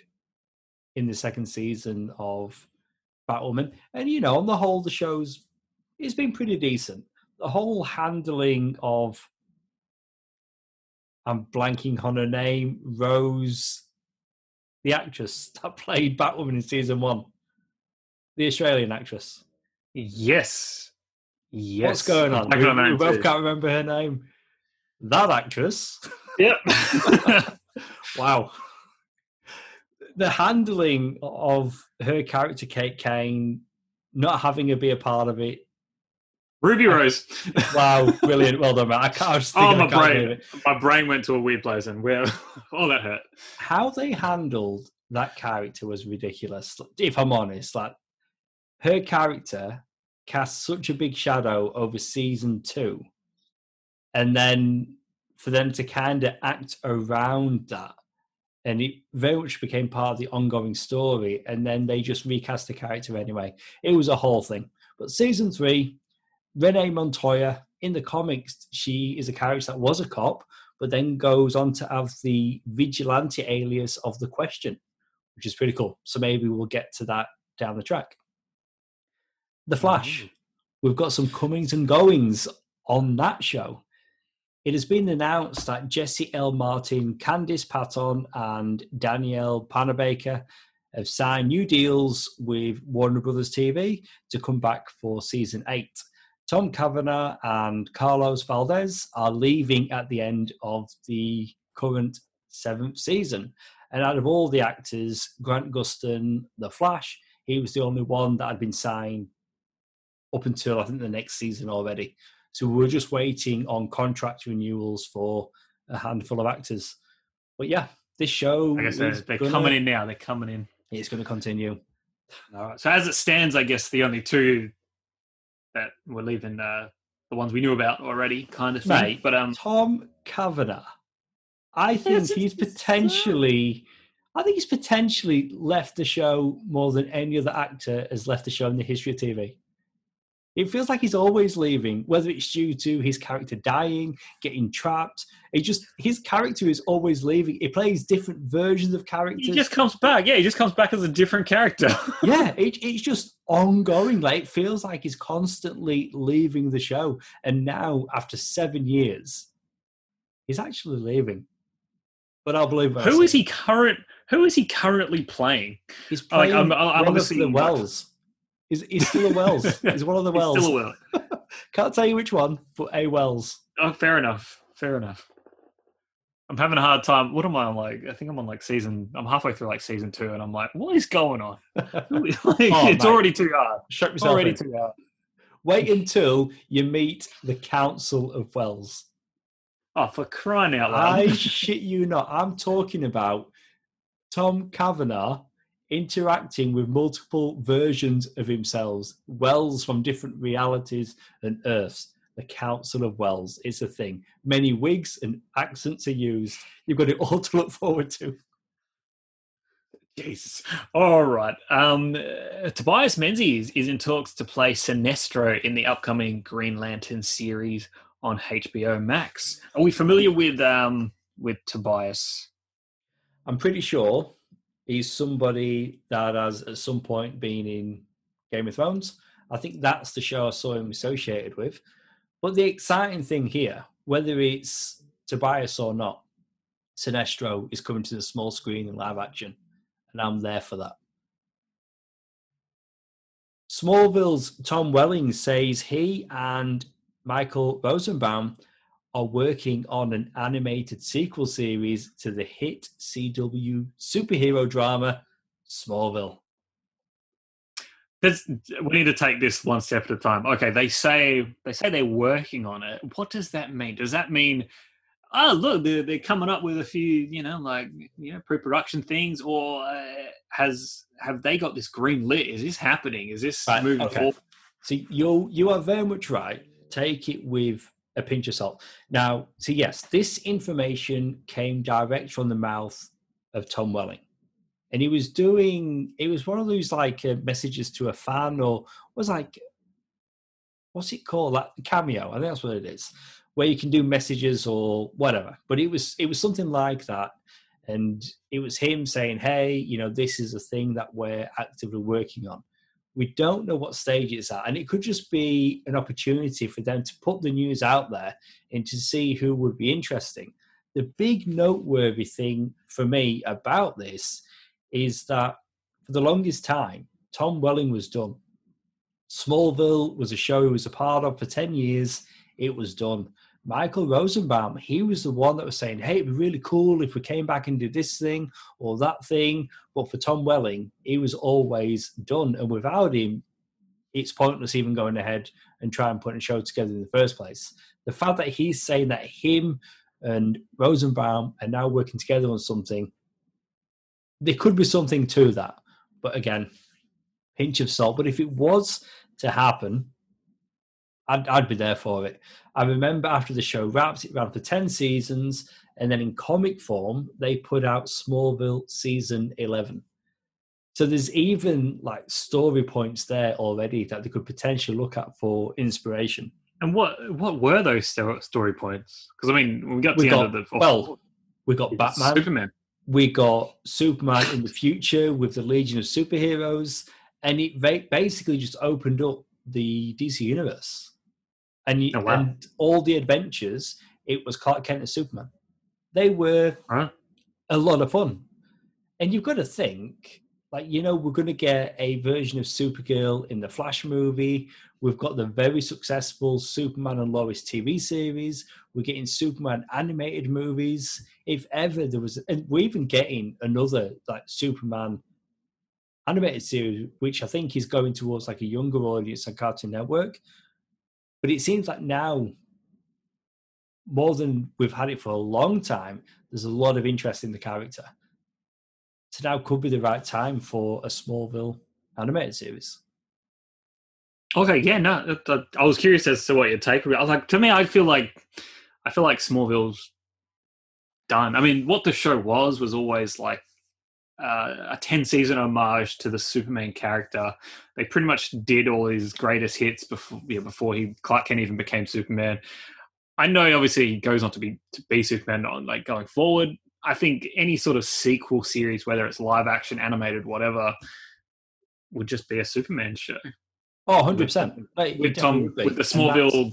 in the second season of Batwoman, and you know, on the whole, the show's it's been pretty decent. The whole handling of I'm blanking on her name, Rose, the actress that played Batwoman in season one, the Australian actress. Yes. Yes. What's going on? We, we both too. can't remember her name. That actress. Yep. Wow. The handling of her character, Kate Kane, not having her be a part of it. Ruby Rose. Wow, brilliant. Well done, man. I can't, I was oh, thinking, I my brain. My brain went to a weird place and where all that hurt. How they handled that character was ridiculous. If I'm honest, like her character cast such a big shadow over season two. And then for them to kind of act around that and it very much became part of the ongoing story and then they just recast the character anyway. It was a whole thing. But season three renee montoya in the comics she is a character that was a cop but then goes on to have the vigilante alias of the question which is pretty cool. So maybe we'll get to that down the track. The flash. Ooh. we've got some comings and goings on that show it has been announced that Jesse L. Martin, Candice Patton, and Danielle Panabaker have signed new deals with Warner Brothers TV to come back for season eight. Tom Cavanagh and Carlos Valdes are leaving at the end of the current seventh season. And out of all the actors, Grant Gustin, The Flash, he was the only one that had been signed up until I think the next season already. So we're just waiting on contract renewals for a handful of actors. But yeah, this show I guess they're, is they're gonna- coming in now. They're coming in. It's going to continue. All right. So as it stands, I guess the only two that we're leaving uh, the ones we knew about already, kind of thing. Mate, but um, Tom Cavanagh. I think he's potentially. I think he's potentially left the show more than any other actor has left the show in the history of TV. It feels like he's always leaving, whether it's due to his character dying, getting trapped. It just his character is always leaving. He plays different versions of characters. he just comes back. Yeah, he just comes back as a different character. yeah, it, it's just ongoing. Like it feels like he's constantly leaving the show, and now after seven years, he's actually leaving. But I'll believe. who is he current? Who is he currently playing? He's Like, playing I'm- I'm one of obviously the not- Wells. He's, he's still a Wells. he's one of the He's Wells. Still a Wells. Can't tell you which one, but a Wells. Oh, fair enough. Fair enough. I'm having a hard time. What am I on? Like, I think I'm on like season. I'm halfway through like season two, and I'm like, what is going on? Like, oh, it's mate. already too hard. Shut yourself Already in. too hard. Wait until you meet the Council of Wells. Oh, for crying out loud! I shit you not. I'm talking about Tom Cavanagh interacting with multiple versions of himself, Wells from different realities and Earths. The Council of Wells is a thing. Many wigs and accents are used. You've got it all to look forward to. Jesus. All right. Um, uh, Tobias Menzies is in talks to play Sinestro in the upcoming Green Lantern series on HBO Max. Are we familiar with um with Tobias? I'm pretty sure he's somebody that has at some point been in Game of Thrones. I think that's the show I saw him associated with. But the exciting thing here, whether it's Tobias or not, Sinestro is coming to the small screen in live action, and I'm there for that. Smallville's Tom Welling says he and Michael Rosenbaum are working on an animated sequel series to the hit CW superhero drama Smallville. We need to take this one step at a time. Okay, they say they say they're working on it. What does that mean? Does that mean, oh look, they're, they're coming up with a few, you know, like you know, pre-production things, or uh, has have they got this green lit? Is this happening? Is this Right, moving okay. forward? So you you are very much right. Take it with a pinch of salt. Now, so yes, this information came direct from the mouth of Tom Welling, and he was doing. It was one of those like uh, messages to a fan, or was like, what's it called? Like cameo. I think that's what it is, where you can do messages or whatever. But it was it was something like that, and it was him saying, "Hey, you know, this is a thing that we're actively working on." We don't know what stage it's at and it could just be an opportunity for them to put the news out there and to see who would be interesting. The big noteworthy thing for me about this is that for the longest time tom welling was done. Smallville was a show he was a part of for 10 years. It was done michael rosenbaum he was the one that was saying hey it'd be really cool if we came back and did this thing or that thing but for Tom Welling, he was always done. And without him, it's pointless even going ahead and try and put a show together in the first place. The fact that he's saying that him and Rosenbaum are now working together on something, there could be something to that. But again, pinch of salt. But if it was to happen, I'd, I'd be there for it. I remember after the show wrapped, it ran for 10 seasons. And then in comic form, they put out Smallville season 11. So there's even like story points there already that they could potentially look at for inspiration. And what what were those story points? Because I mean, we got to We the got, end of the well, we got Batman, Superman. we got Superman in the future with the Legion of Superheroes, and it basically just opened up the DC universe. And, you, Oh, wow. and all the adventures, it was Clark Kent and Superman. They were Huh? a lot of fun. And you've got to think, like, you know, we're going to get a version of Supergirl in the Flash movie. We've got the very successful Superman and Lois TV series. We're getting Superman animated movies. If ever there was, and we're even getting another like Superman animated series, which I think is going towards like a younger audience on Cartoon Network. But it seems like now, more than we've had it for a long time, there's a lot of interest in the character. So now could be the right time for a Smallville animated series. Okay, yeah, no, I was curious as to what your take. I was like, to me, I feel like I feel like Smallville's done. I mean, what the show was was always like uh, a 10 season homage to the Superman character. They pretty much did all his greatest hits before yeah, before he Clark Kent even became Superman. I know obviously he goes on to be to be Superman on like going forward. I think any sort of sequel series, whether it's live action, animated, whatever, would just be a Superman show. Oh, 100%. With, with Tom, with the Smallville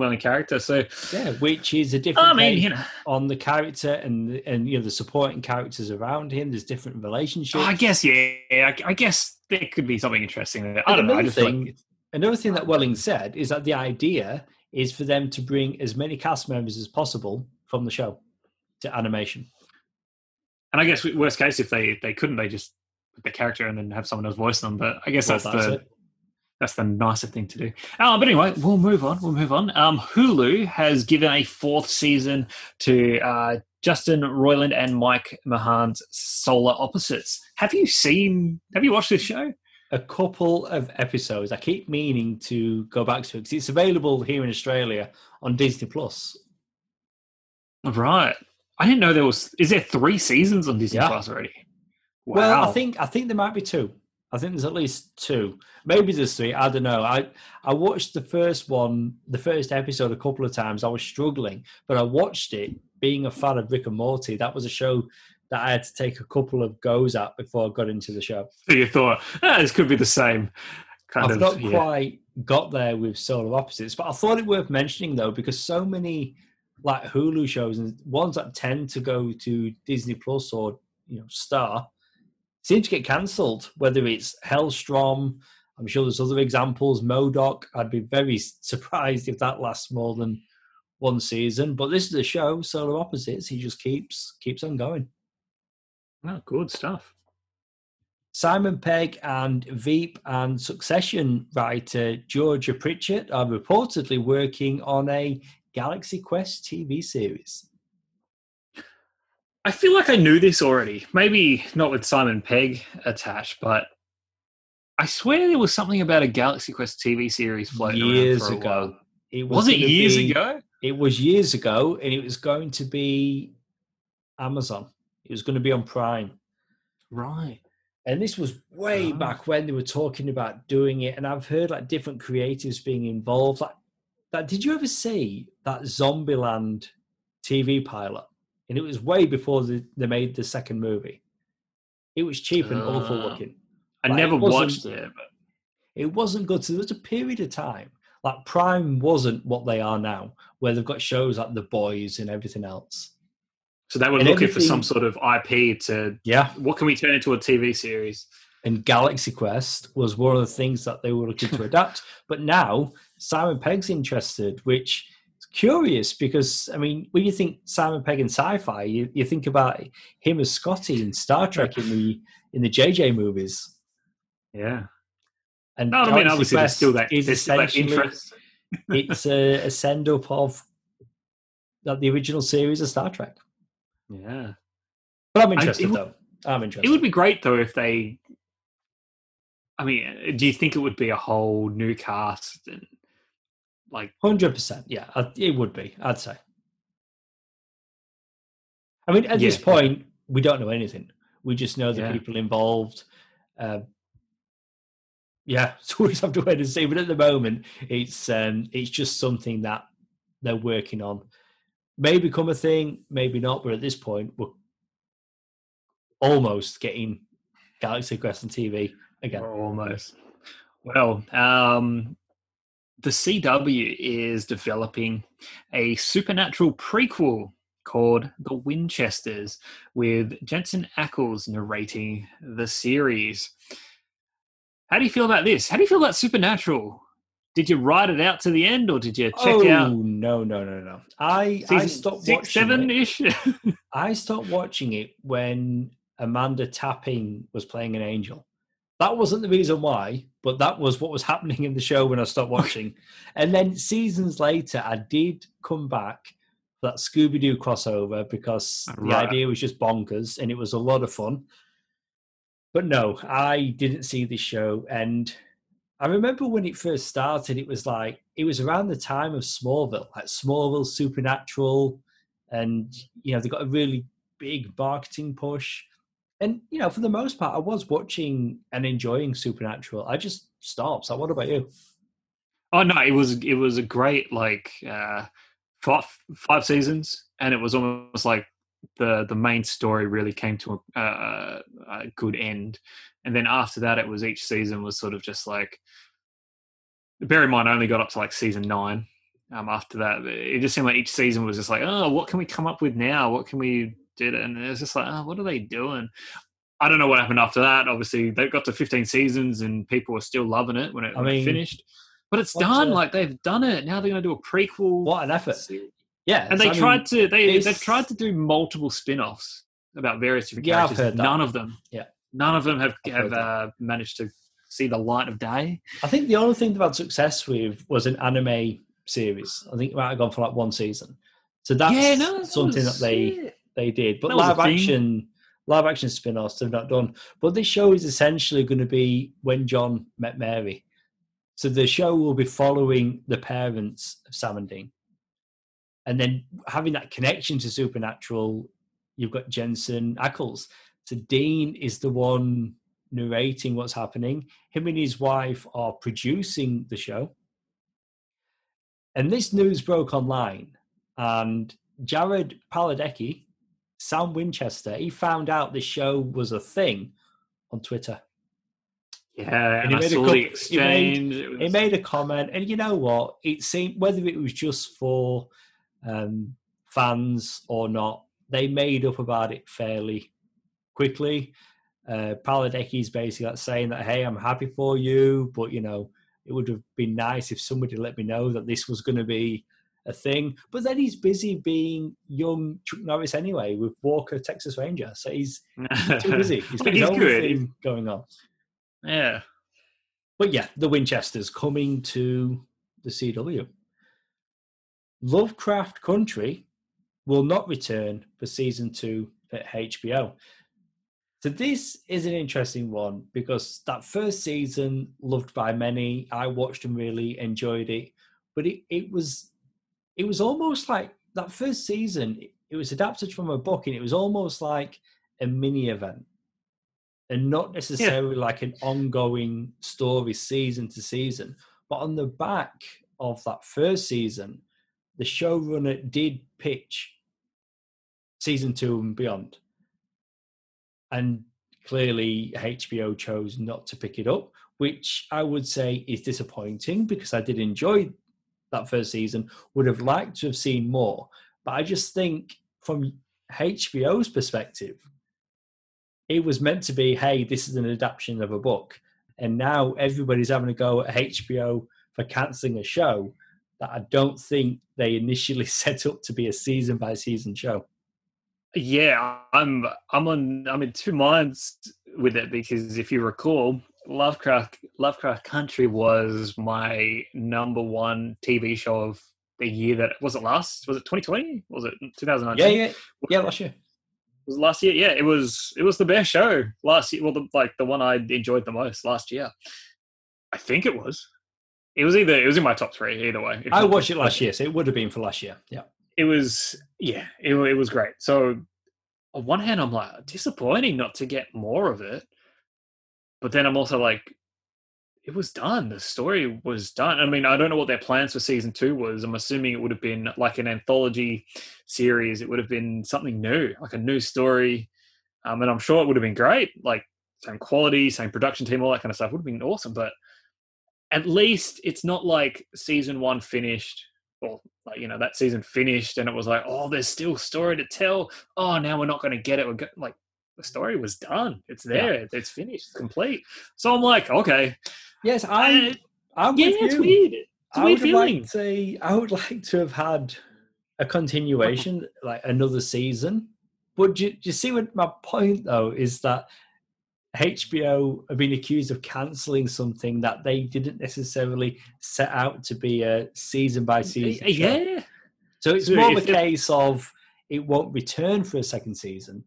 Tom character. So yeah, which is a different. I mean, you know, on the character and and you know the supporting characters around him. There's different relationships. I guess yeah. I, I guess there could be something interesting there. I don't another know. Thing, like another thing that Welling said is that the idea is for them to bring as many cast members as possible from the show to animation. And I guess worst case, if they they couldn't, they just put the character and then have someone else voice them. But I guess well, that's, that's, the it that's the nicer thing to do. Uh, but anyway, we'll move on. We'll move on. Um, Hulu has given a fourth season to uh, Justin Roiland and Mike Mahan's Solar Opposites. Have you seen? Have you watched this show? A couple of episodes. I keep meaning to go back to it because it's available here in Australia on Disney Plus. Right. I didn't know there was. Is there three seasons on Disney yeah. Plus already? Wow. Well, I think I think there might be two. I think there's at least two. Maybe there's three. I don't know. I I watched the first one, the first episode, a couple of times. I was struggling, but I watched it. Being a fan of Rick and Morty, that was a show that I had to take a couple of goes at before I got into the show. So you thought ah, this could be the same kind I've of. not yeah. quite got there with Solar Opposites, but I thought it worth mentioning though because so many like Hulu shows and ones that tend to go to Disney Plus or you know Star seem to get cancelled, whether it's Helstrom. I'm sure there's other examples, MODOK. I'd be very surprised if that lasts more than one season. But this is a show, Solar Opposites. He just keeps keeps on going. Oh, good stuff. Simon Pegg and Veep and Succession writer Georgia Pritchett are reportedly working on a Galaxy Quest TV series. I feel like I knew this already. Maybe not with Simon Pegg attached, but I swear there was something about a Galaxy Quest TV series floating years ago. It was, was it years be, ago? It was years ago, and it was going to be Amazon. It was going to be on Prime. Right. And this was way ah. back when they were talking about doing it, and I've heard like different creatives being involved. Like, that, did you ever see that Zombieland TV pilot? And it was way before the, they made the second movie. It was cheap and uh, awful looking. I like, never it watched it. But... It wasn't good. So there was a period of time like Prime wasn't what they are now, where they've got shows like The Boys and everything else. So they were and looking for some sort of IP to yeah. What can we turn into a TV series? And Galaxy Quest was one of the things that they were looking to adapt. But now Simon Pegg's interested, which curious because I mean, when you think Simon Pegg and sci-fi, you, you think about him as Scotty in Star Trek in the in the JJ movies. Yeah, and no, I mean, obviously, there's still that, is still that interest. it's a, a send up of that the original series of Star Trek. Yeah, but I'm interested I, though. I'm interested. It would be great though if they. I mean, do you think it would be a whole new cast and like hundred percent, yeah, it would be. I'd say. I mean, at yeah. this point, we don't know anything. We just know the yeah. people involved. Uh, yeah, so we just have to wait and see. But at the moment, it's um, it's just something that they're working on. May become a thing, maybe not. But at this point, we're almost getting Galaxy Quest on TV again. Almost. Well, um, the CW is developing a supernatural prequel called The Winchesters with Jensen Ackles narrating the series. How do you feel about this? How do you feel about Supernatural? Did you write it out to the end, or did you check oh, out? No, no, no, no. I I stopped six, watching seven ish. I stopped watching it when Amanda Tapping was playing an angel. That wasn't the reason why, but that was what was happening in the show when I stopped watching. and then seasons later, I did come back for that Scooby Doo crossover because ah, right. the idea was just bonkers and it was a lot of fun. but no, I didn't see this show, and I remember when it first started, it was like it was around the time of Smallville, like Smallville, Supernatural, and you know they got a really big marketing push. And you know, for the most part, I was watching and enjoying Supernatural. I just stopped. So, what about you? Oh no, it was it was a great like uh, five five seasons, and it was almost like the the main story really came to a, a, a good end. And then after that, it was each season was sort of just like. Bear in mind, I only got up to like season nine. Um, after that, it just seemed like each season was just like, oh, what can we come up with now? What can we did? it, And it was just like, oh, what are they doing? I don't know what happened after that. Obviously, they got to 15 seasons and people were still loving it when it, I mean, finished. But it's done. A, like they've done it. Now they're going to do a prequel. What an effort! Yeah, and they I tried mean, to they they've tried to do multiple spin-offs about various different yeah, characters. None of them. Yeah, none of them have have uh, managed to see the light of day. I think the only thing they've had success with was an anime series. I think it might have gone for like one season. So that's yeah, no, something that they it. They did. But live action live action spin-offs they've not done. But this show is essentially going to be when John met Mary. So the show will be following the parents of Sam and Dean. And then having that connection to Supernatural, you've got Jensen Ackles. So Dean is the one narrating what's happening. Him and his wife are producing the show. And this news broke online, and Jared Padalecki, Sam Winchester, he found out the show was a thing on Twitter. Yeah, and he, made a couple, he, made, was... he made, a comment, and you know what? It seemed whether it was just for um, fans or not, they made up about it fairly quickly. Uh, is basically saying that, "Hey, I'm happy for you, but you know, it would have been nice if somebody let me know that this was going to be a thing. But then he's busy being young Chuck Norris anyway with Walker, Texas Ranger. So he's too busy. He's got his own good. thing going on. Yeah. But yeah, the Winchesters coming to the CW. Lovecraft Country will not return for season two at HBO. So this is an interesting one because that first season, loved by many, I watched and really enjoyed it. But it, it was it was almost like that first season, it was adapted from a book and it was almost like a mini event and not necessarily yeah. like an ongoing story season to season. But on the back of that first season, the showrunner did pitch season two and beyond and clearly HBO chose not to pick it up, which I would say is disappointing because I did enjoy that first season, would have liked to have seen more. But I just think from HBO's perspective, it was meant to be, hey, this is an adaptation of a book. And now everybody's having a go at HBO for cancelling a show that I don't think they initially set up to be a season by season show. Yeah, I'm I'm on I'm in two minds with it because if you recall, Lovecraft Lovecraft Country was my number one TV show of the year that was it last? Was it 2020 was it 2019 yeah yeah. Yeah last year. Was last year yeah. It was it was the best show last year well the, like the one I enjoyed the most last year. I think it was. It was either it was in my top three either way. I watched it last year so it would have been for last year yeah. It was yeah, it, it was great. So on one hand, I'm like disappointing not to get more of it, but then I'm also like, it was done. The story was done. I mean, I don't know what their plans for season two was. I'm assuming it would have been like an anthology series. It would have been something new, like a new story. Um, and I'm sure it would have been great, like same quality, same production team, all that kind of stuff. Would have been awesome. But at least it's not like season one finished or like you know that season finished and it was like oh there's still story to tell oh now we're not going to get it we're go-. like the story was done it's there yeah. it's finished complete so i'm like okay yes i i'm yeah, with it's weird it's I would feeling. like to, I would like to have had a continuation, like another season. But do, do you see what my point though is that HBO have been accused of cancelling something that they didn't necessarily set out to be a season by season. Yeah. Show. So it's more of a case of it won't return for a second season.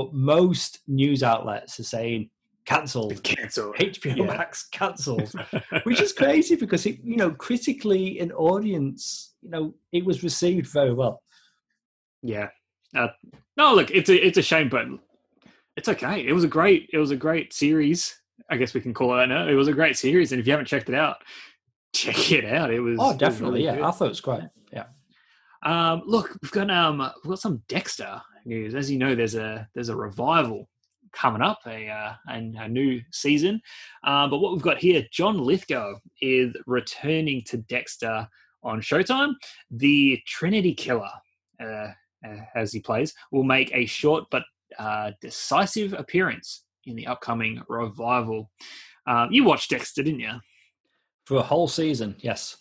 But most news outlets are saying cancelled. Cancelled. HBO Yeah. Max cancelled, which is crazy because it, you know, critically in audience, you know, it was received very well. Yeah. Uh, no, look, it's a it's a shame, but it's okay. It was a great it was a great series. I guess we can call it that now. It was a great series, and if you haven't checked it out, check it out. It was Oh, was definitely, really yeah. I thought it was great. Yeah. Um, look, we've got um we've got some Dexter news. As you know, there's a there's a revival coming up, a uh, and a new season. Um, but what we've got here, John Lithgow is returning to Dexter on Showtime. The Trinity Killer, uh, uh, as he plays, will make a short but uh, decisive appearance in the upcoming revival. Um, you watched Dexter, didn't you? For a whole season, yes.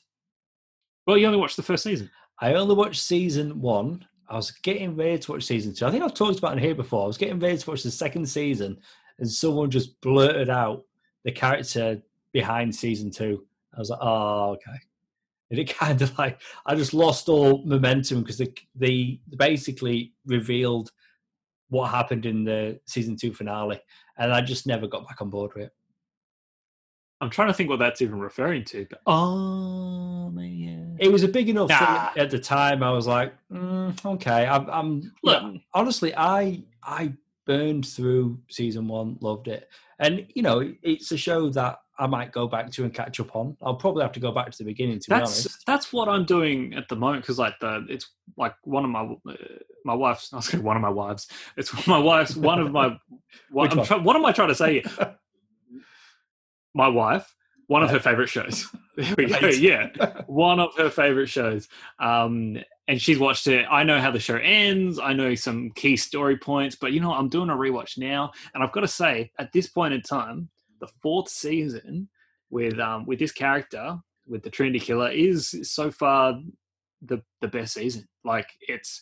Well, you only watched the first season. I only watched season one. I was getting ready to watch season two. I think I've talked about it here before. I was getting ready to watch the second season, and someone just blurted out the character behind season two. I was like, oh, okay. And it kind of like I just lost all momentum because they, they basically revealed what happened in the season two finale, and I just never got back on board with it. I'm trying to think what that's even referring to. But, oh, man. It was a big enough Nah. thing at the time. I was like, mm, okay, I'm, I'm Look, honestly, I I burned through season one, loved it, and you know, it's a show that I might go back to and catch up on. I'll probably have to go back to the beginning to be that's honest. that's what I'm doing at the moment because like the it's like one of my uh, my wife's I was going one of my wives. It's my wife's one of my what, Which I'm one? try, what am I trying to say? my wife, one of her favorite shows. There we go. Yeah, one of her favorite shows. Um, and she's watched it. I know how the show ends. I know some key story points, but you know, what? I'm doing a rewatch now, and I've got to say, at this point in time, the fourth season with um with this character with the Trinity Killer is so far the the best season. Like it's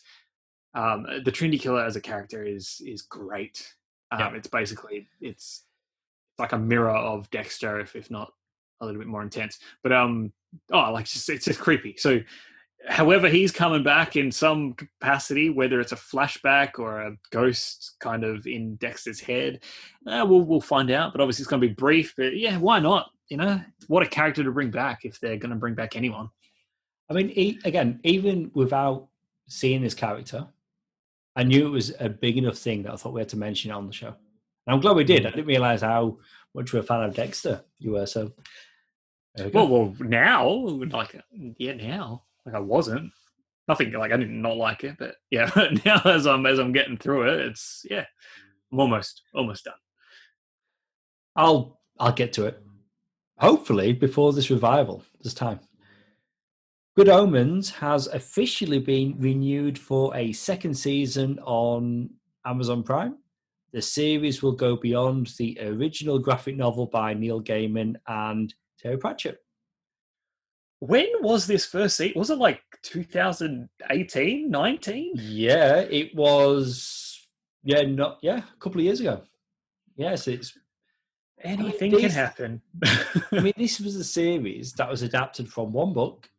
um the Trinity Killer as a character is is great. Um, Yeah. It's basically it's like a mirror of Dexter, if if not a little bit more intense. But um, oh, like it's just it's just creepy. So, however, he's coming back in some capacity, whether it's a flashback or a ghost kind of in Dexter's head, uh, we'll we'll find out. But obviously, it's going to be brief. But yeah, why not? You know, what a character to bring back if they're going to bring back anyone. I mean, e- again, even without seeing this character, I knew it was a big enough thing that I thought we had to mention it on the show. And I'm glad we did. Mm. I didn't realize how much of a fan of Dexter you were. So, we. Well, well, now, like, yeah, now, like, I wasn't. Nothing like I did not like it, but yeah, now as I'm as I'm getting through it, it's yeah, I'm almost almost done. I'll I'll get to it. Hopefully before this revival. this time. Good Omens has officially been renewed for a second season on Amazon Prime. The series will go beyond the original graphic novel by Neil Gaiman and Terry Pratchett. When was this first season? Was it like 2018, 19? Yeah, it was. Yeah, not yeah, a couple of years ago. Yes, it's. Anything these- can happen. I mean, this was a series that was adapted from one book.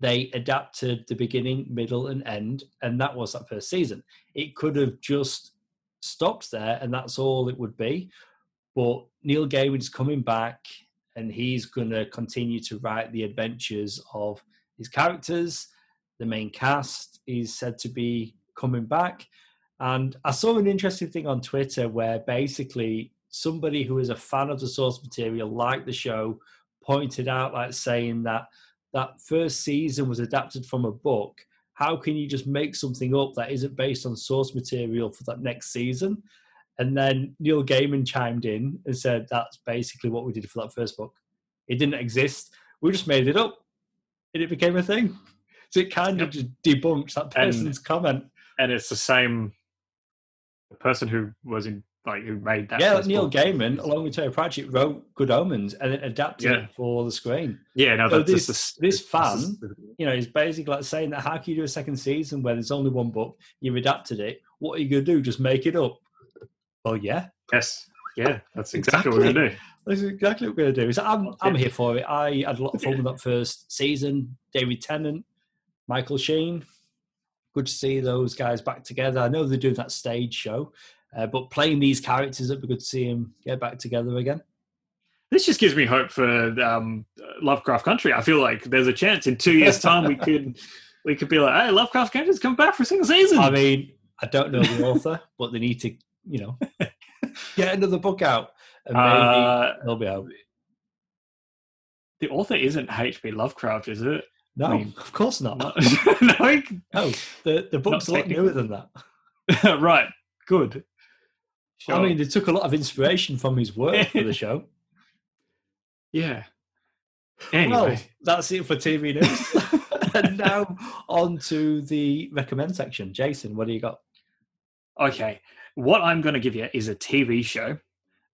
They adapted the beginning, middle, and end, and that was that first season. It could have just stopped there, and that's all it would be. But Neil Gaiman's coming back, and he's going to continue to write the adventures of his characters. The main cast is said to be coming back. And I saw an interesting thing on Twitter where basically somebody who is a fan of the source material, like the show, pointed out, like saying that that first season was adapted from a book. How can you just make something up that isn't based on source material for that next season? And then Neil Gaiman chimed in and said that's basically what we did for that first book. It didn't exist. We just made it up, and it became a thing. So it kind of just debunks that And- person's comment. and it's the same the person who was in like who made that. yeah, Neil book. Gaiman, along with Terry Pratchett, wrote Good Omens and then adapted Yeah. it for the screen. Yeah, no, So that's this- just this fan- is- You know, is basically like saying that how can you do a second season where there's only one book, you've adapted it, what are you going to do? Just make it up? Well, yeah, yes, yeah, that's exactly, what we're gonna do. that's exactly what we're going to do. So I'm, I'm here for it. I had a lot of fun with that first season. David Tennant, Michael Sheen. Good to see those guys back together. I know they're doing that stage show. Uh, but playing these characters, it'd be good to see him get back together again. This just gives me hope for um, Lovecraft Country. I feel like there's a chance in two years' time we could we could be like, "Hey, Lovecraft Country's come back for a single season." I mean, I don't know the author, but they need to, you know, get another book out, and maybe Uh, they'll be out. the author isn't H.P. Lovecraft, is it? No, I mean, of course not. No, no, No, the the book's a lot newer than that. right. Good. I mean, they took a lot of inspiration from his work for the show. yeah. Anyway, Well, that's it for TV news. and now on to the recommend section. Jason, what do you got? okay. What I'm going to give you is a TV show.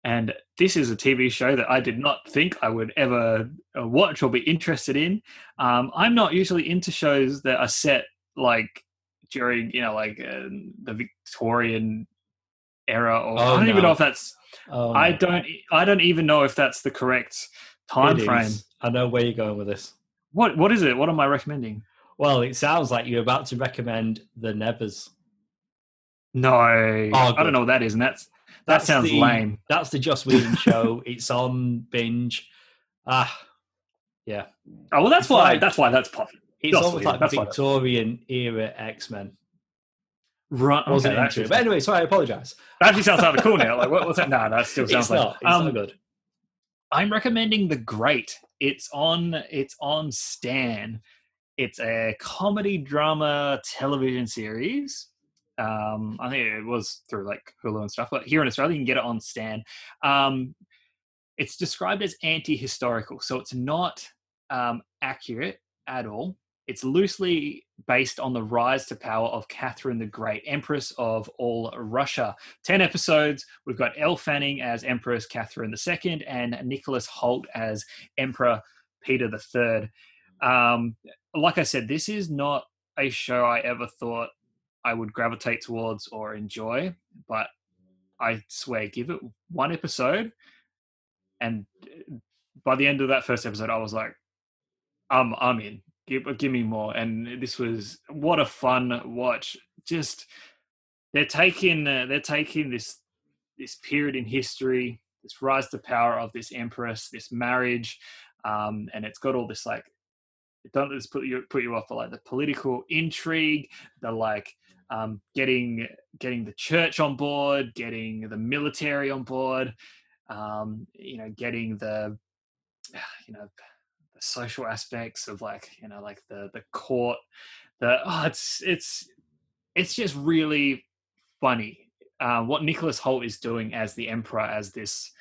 And this is a TV show that I did not think I would ever uh, watch or be interested in. Um, I'm not usually into shows that are set like during, you know, like uh, the Victorian era, or Oh, I don't even know if that's. Oh, I no. don't. I don't even know if that's the correct time It frame. is. I know where you're going with this. What What is it? What am I recommending? Well, it sounds like you're about to recommend the Nevers. No, I Oh, good. don't know what that is, and that's that That's sounds the- lame. That's the Joss Whedon show. It's on binge. Ah, yeah. Oh well, that's It's why. like- that's why that's popular. It's Joss almost Whedon, like Victorian era X Men. Right. I wasn't okay, into it. that, But anyway, sorry, I apologize. that actually sounds kind of cool now. Like, what, what's that? No, that still sounds It's like. not. It's um, not good. I'm recommending The Great. It's on. It's on Stan. It's a comedy drama television series. Um, I think it was through like Hulu and stuff, but here in Australia you can get it on Stan. Um, it's described as anti-historical, so it's not um, accurate at all. It's loosely based on the rise to power of Catherine the Great, Empress of all Russia. 10 episodes. We've got Elle Fanning as Empress Catherine II and Nicholas Hoult as Emperor Peter III. Um, like I said, this is not a show I ever thought I would gravitate towards or enjoy, but I swear, give it one episode. And by the end of that first episode, I was like, I'm, I'm in. Give, give me more. And this was what a fun watch. Just they're taking uh, they're taking this this period in history, this rise to power of this empress, this marriage, um, and it's got all this like don't just put you put you off the like the political intrigue, the like um, getting getting the church on board, getting the military on board, um, you know, getting the you know social aspects of like you know like the the court the oh it's it's it's just really funny uh, what nicholas hoult is doing as the emperor as this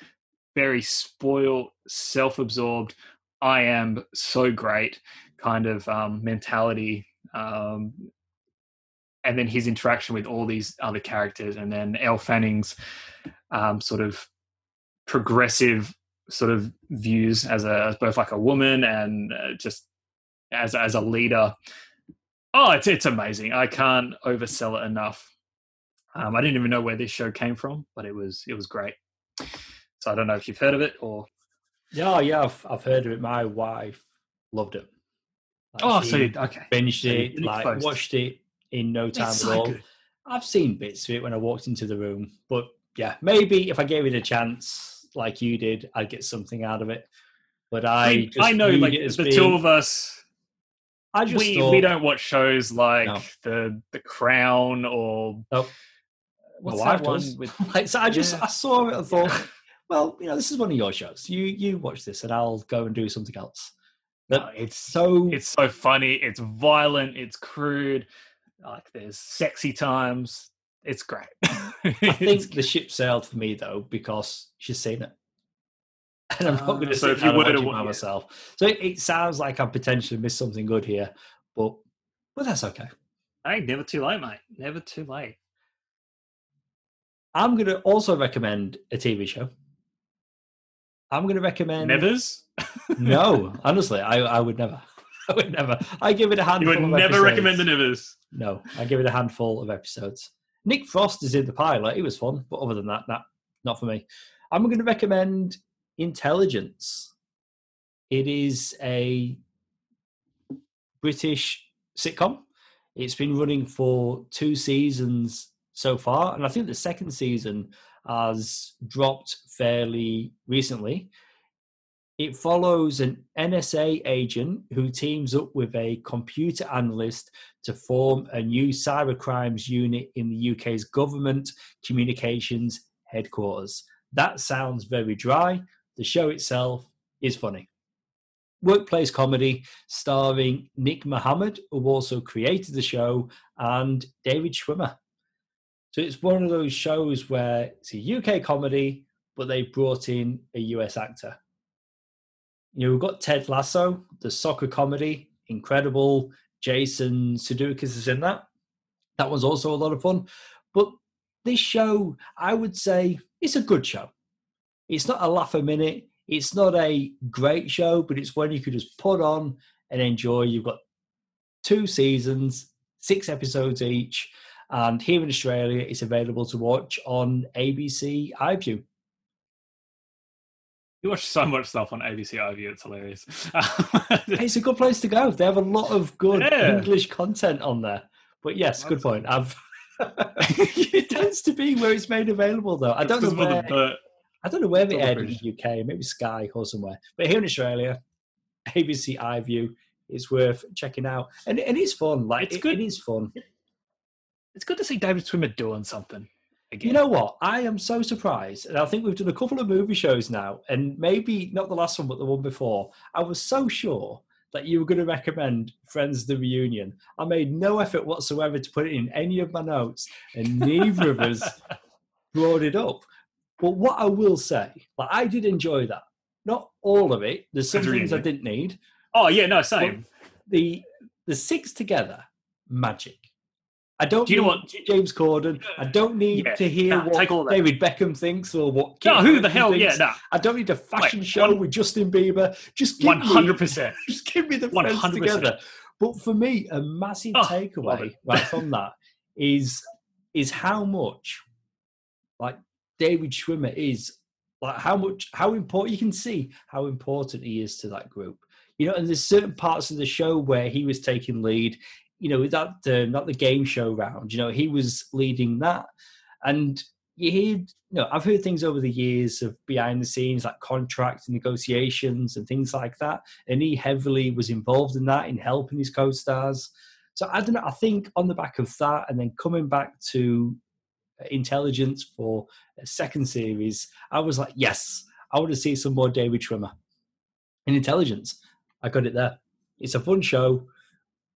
very spoiled self-absorbed i am so great kind of um, mentality um, and then his interaction with all these other characters and then elle fanning's um, sort of progressive sort of views as a as both like a woman and uh, just as as a leader. Oh, it's it's amazing. I can't oversell it enough. Um, I didn't even know where this show came from, but it was it was great. So I don't know if you've heard of it or. Yeah, yeah, I've, I've heard of it. My wife loved it. Like, Oh, so you- okay. binged so it, like exposed. watched it in no time It's at so all. good. I've seen bits of it when I walked into the room, but yeah, maybe if I gave it a chance, like you did, I'd get something out of it. But I, I, I know, like the being- two of us, I just we thought, we don't watch shows like No. the the Crown or oh, Nope. what's my that one with like, so I just Yeah. I saw it and thought, well, you know, this is one of your shows. You you watch this, and I'll go and do something else. But No, it's so it's so funny it's violent it's crude like there's sexy times it's great I think the ship sailed for me though because she's seen it, and I'm not going ah. to so sit if you down and were to watch it by myself. So it, it sounds like I potentially missed something good here, but but that's okay. hey never too late mate never too late I'm going to also recommend a TV show. I'm going to recommend. nevers No, honestly, I I would never. I would never. I give it a handful. you would of never recommend the episodes. nevers No, I give it a handful of episodes. Nick Frost is in the pilot. It was fun, but other than that, that not for me. I'm going to recommend Intelligence. It is a British sitcom. It's been running for two seasons so far, and I think the second season has dropped fairly recently. It follows an NSA agent who teams up with a computer analyst to form a new cybercrimes unit in the UK's government communications headquarters. That sounds very dry. The show itself is funny. Workplace comedy starring Nick Mohammed, who also created the show, and David Schwimmer. So it's one of those shows where it's a UK comedy, but they brought in a US actor. You know, we've got Ted Lasso, the soccer comedy, incredible. Jason Sudeikis is in that. That was also a lot of fun. But this show, I would say, it's a good show. It's not a laugh a minute. It's not a great show, but it's one you could just put on and enjoy. You've got two seasons, six episodes each, and here in Australia, it's available to watch on ABC iView. You watch so much stuff on ABC iView; it's hilarious. it's a good place to go. They have a lot of good yeah. English content on there. But yes, good point. I've it tends to be where it's made available, though. I don't know where. The, I don't know where they aired in the UK, maybe Sky or somewhere. But here in Australia, ABC iView is worth checking out, and and it's fun. Like it's it, good. It is fun. It's good to see David Schwimmer doing something. Again. You know what? I am so surprised, and I think we've done a couple of movie shows now, and maybe not the last one, but the one before. I was so sure that you were going to recommend Friends the Reunion. I made no effort whatsoever to put it in any of my notes, and neither of us brought it up. But what I will say, like I did enjoy that. Not all of it. There's some things I didn't need. Oh yeah, no, same. the the six together, magic. I don't Do you know what James Corden. I don't need yeah, to hear nah, what David Beckham thinks or what. no, who the hell? Thinks. Yeah, no. I don't need a fashion Wait, show one, with Justin Bieber. Just one hundred percent. Just give me the friends 100%. together. But for me, a massive oh, takeaway right from that is is how much like David Schwimmer is like how much how important you can see how important he is to that group. You know, and there's certain parts of the show where he was taking lead you know, that um, not the game show round. You know, he was leading that, and you hear, you know, I've heard things over the years of behind the scenes, like contract negotiations and things like that, and he heavily was involved in that in helping his co-stars. So I don't know. I think on the back of that, and then coming back to intelligence for a second series, I was like, yes, I want to see some more David Schwimmer in intelligence. I got it there. It's a fun show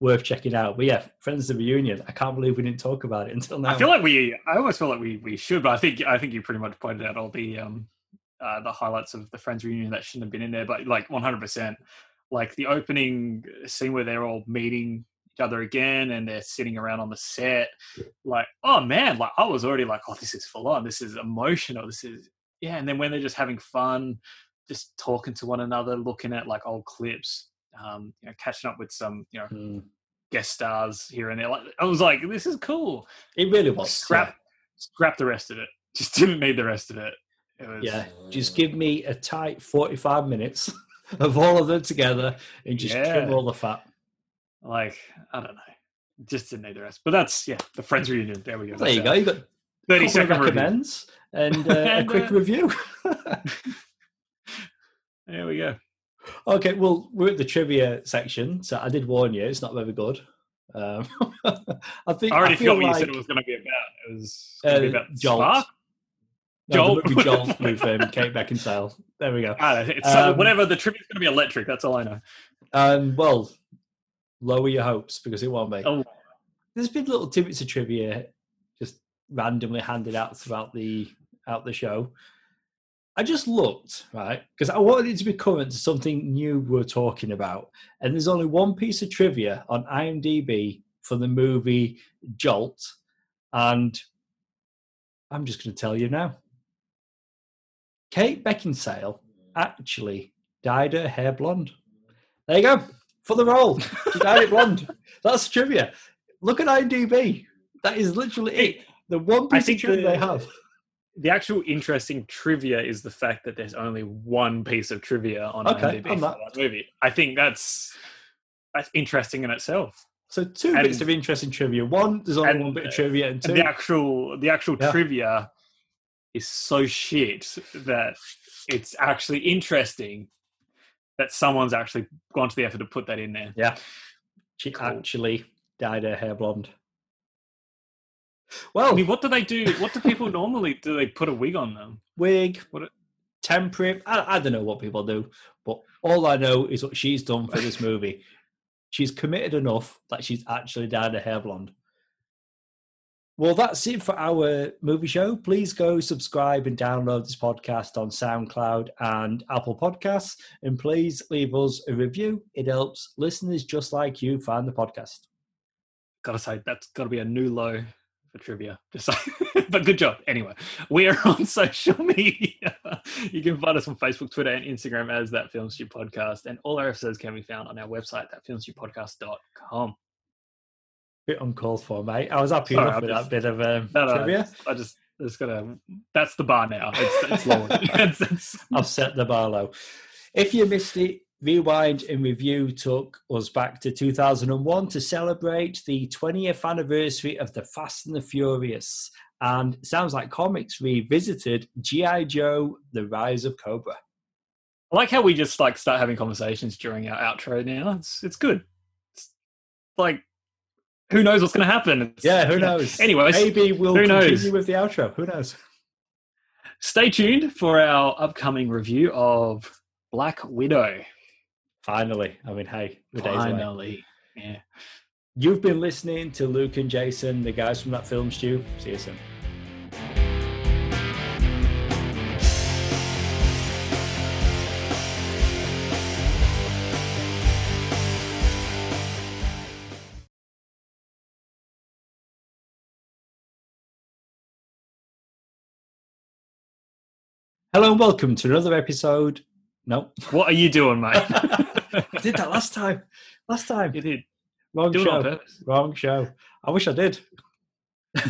worth checking out. But yeah, Friends of the Reunion. I can't believe we didn't talk about it until now. I feel like we. I always feel like we we should, but I think I think you pretty much pointed out all the um uh, the highlights of the Friends reunion that shouldn't have been in there. But like 100, percent like the opening scene where they're all meeting each other again and they're sitting around on the set. Like, oh man, like I was already like, oh, this is full on. This is emotional. This is yeah. And then when they're just having fun, just talking to one another, looking at like old clips, um, you know, catching up with some, you know, mm. guest stars here and there. Like, I was like, this is cool. It really was. Scrap, yeah. scrap the rest of it. Just didn't need the rest of it. it was, yeah, just give me a tight forty-five minutes of all of them together and just yeah. trim all the fat. Like, I don't know. Just didn't need the rest. But that's yeah, the Friends reunion. There we go. There you go. You got thirty second recommends and, uh, and, a quick uh, review. there we go. Okay, well, we're at the trivia section, so I did warn you; it's not very good. Um, I think I already I feel what like, you said it was going to be about. It was going to uh, be about Jolt. Spark? Jolt, no, Jolt with um, Kate Beckinsale. There we go. It's um, whatever. The trivia's going to be electric. That's all I know. Um, well, lower your hopes because it won't be. Oh. There's been little tidbits of trivia just randomly handed out throughout the out the show. I just looked, right, because I wanted it to be current to something new we're talking about. And there's only one piece of trivia on IMDb for the movie Jolt. And I'm just going to tell you now. Kate Beckinsale actually dyed her hair blonde. There you go. For the role. She dyed it blonde. That's trivia. Look at IMDb. That is literally it. The one piece of trivia the, they have the actual interesting trivia is the fact that there's only one piece of trivia on okay, IMDb for that movie. I think that's that's interesting in itself. So two And- bits of interesting trivia. One, there's only and- one bit of trivia, and two, And the actual the actual Yeah. trivia is so shit that it's actually interesting that someone's actually gone to the effort to put that in there. yeah, she actually dyed her hair blonde. I Well, mean, what do they do? What do people normally do? They put a wig on them. wig, What a- temporary. I, I don't know what people do, but all I know is what she's done for this movie. She's committed enough that she's actually dyed her hair blonde. Well, that's it for our movie show. Please go subscribe and download this podcast on SoundCloud and Apple Podcasts. And please leave us a review. It helps listeners just like you find the podcast. Gotta say, that's gotta be a new low for trivia. Just like, but good job. Anyway, we are on social media. You can find us on Facebook, Twitter, and Instagram as that Film Stew Podcast. And all our episodes can be found on our website, thatfilmstewpodcast.com. Bit uncalled for, mate. I was happy Sorry, enough I'm with just- that bit of um, No, no, trivia. I just, I just gotta. That's the bar now. It's, it's it's- I've set the bar low. If you missed it, Rewind and Review took us back to 2001 to celebrate the 20th anniversary of The Fast and the Furious. And sounds like comics revisited G.I. Joe, The Rise of Cobra. I like how we just like start having conversations during our outro now. It's it's good. It's like who knows what's going to happen? It's- Yeah, who knows? Anyways, maybe we'll who continue knows? with the outro. Who knows? Stay tuned for our upcoming review of Black Widow. Finally. I mean, hey, the days away. Finally, yeah. You've been listening to Luke and Jason, the guys from that film stew. See you soon. Hello and welcome to another episode. No, What are you doing, mate? I did that last time. Last time. you did. Wrong Do show. Wrong show. I wish I did.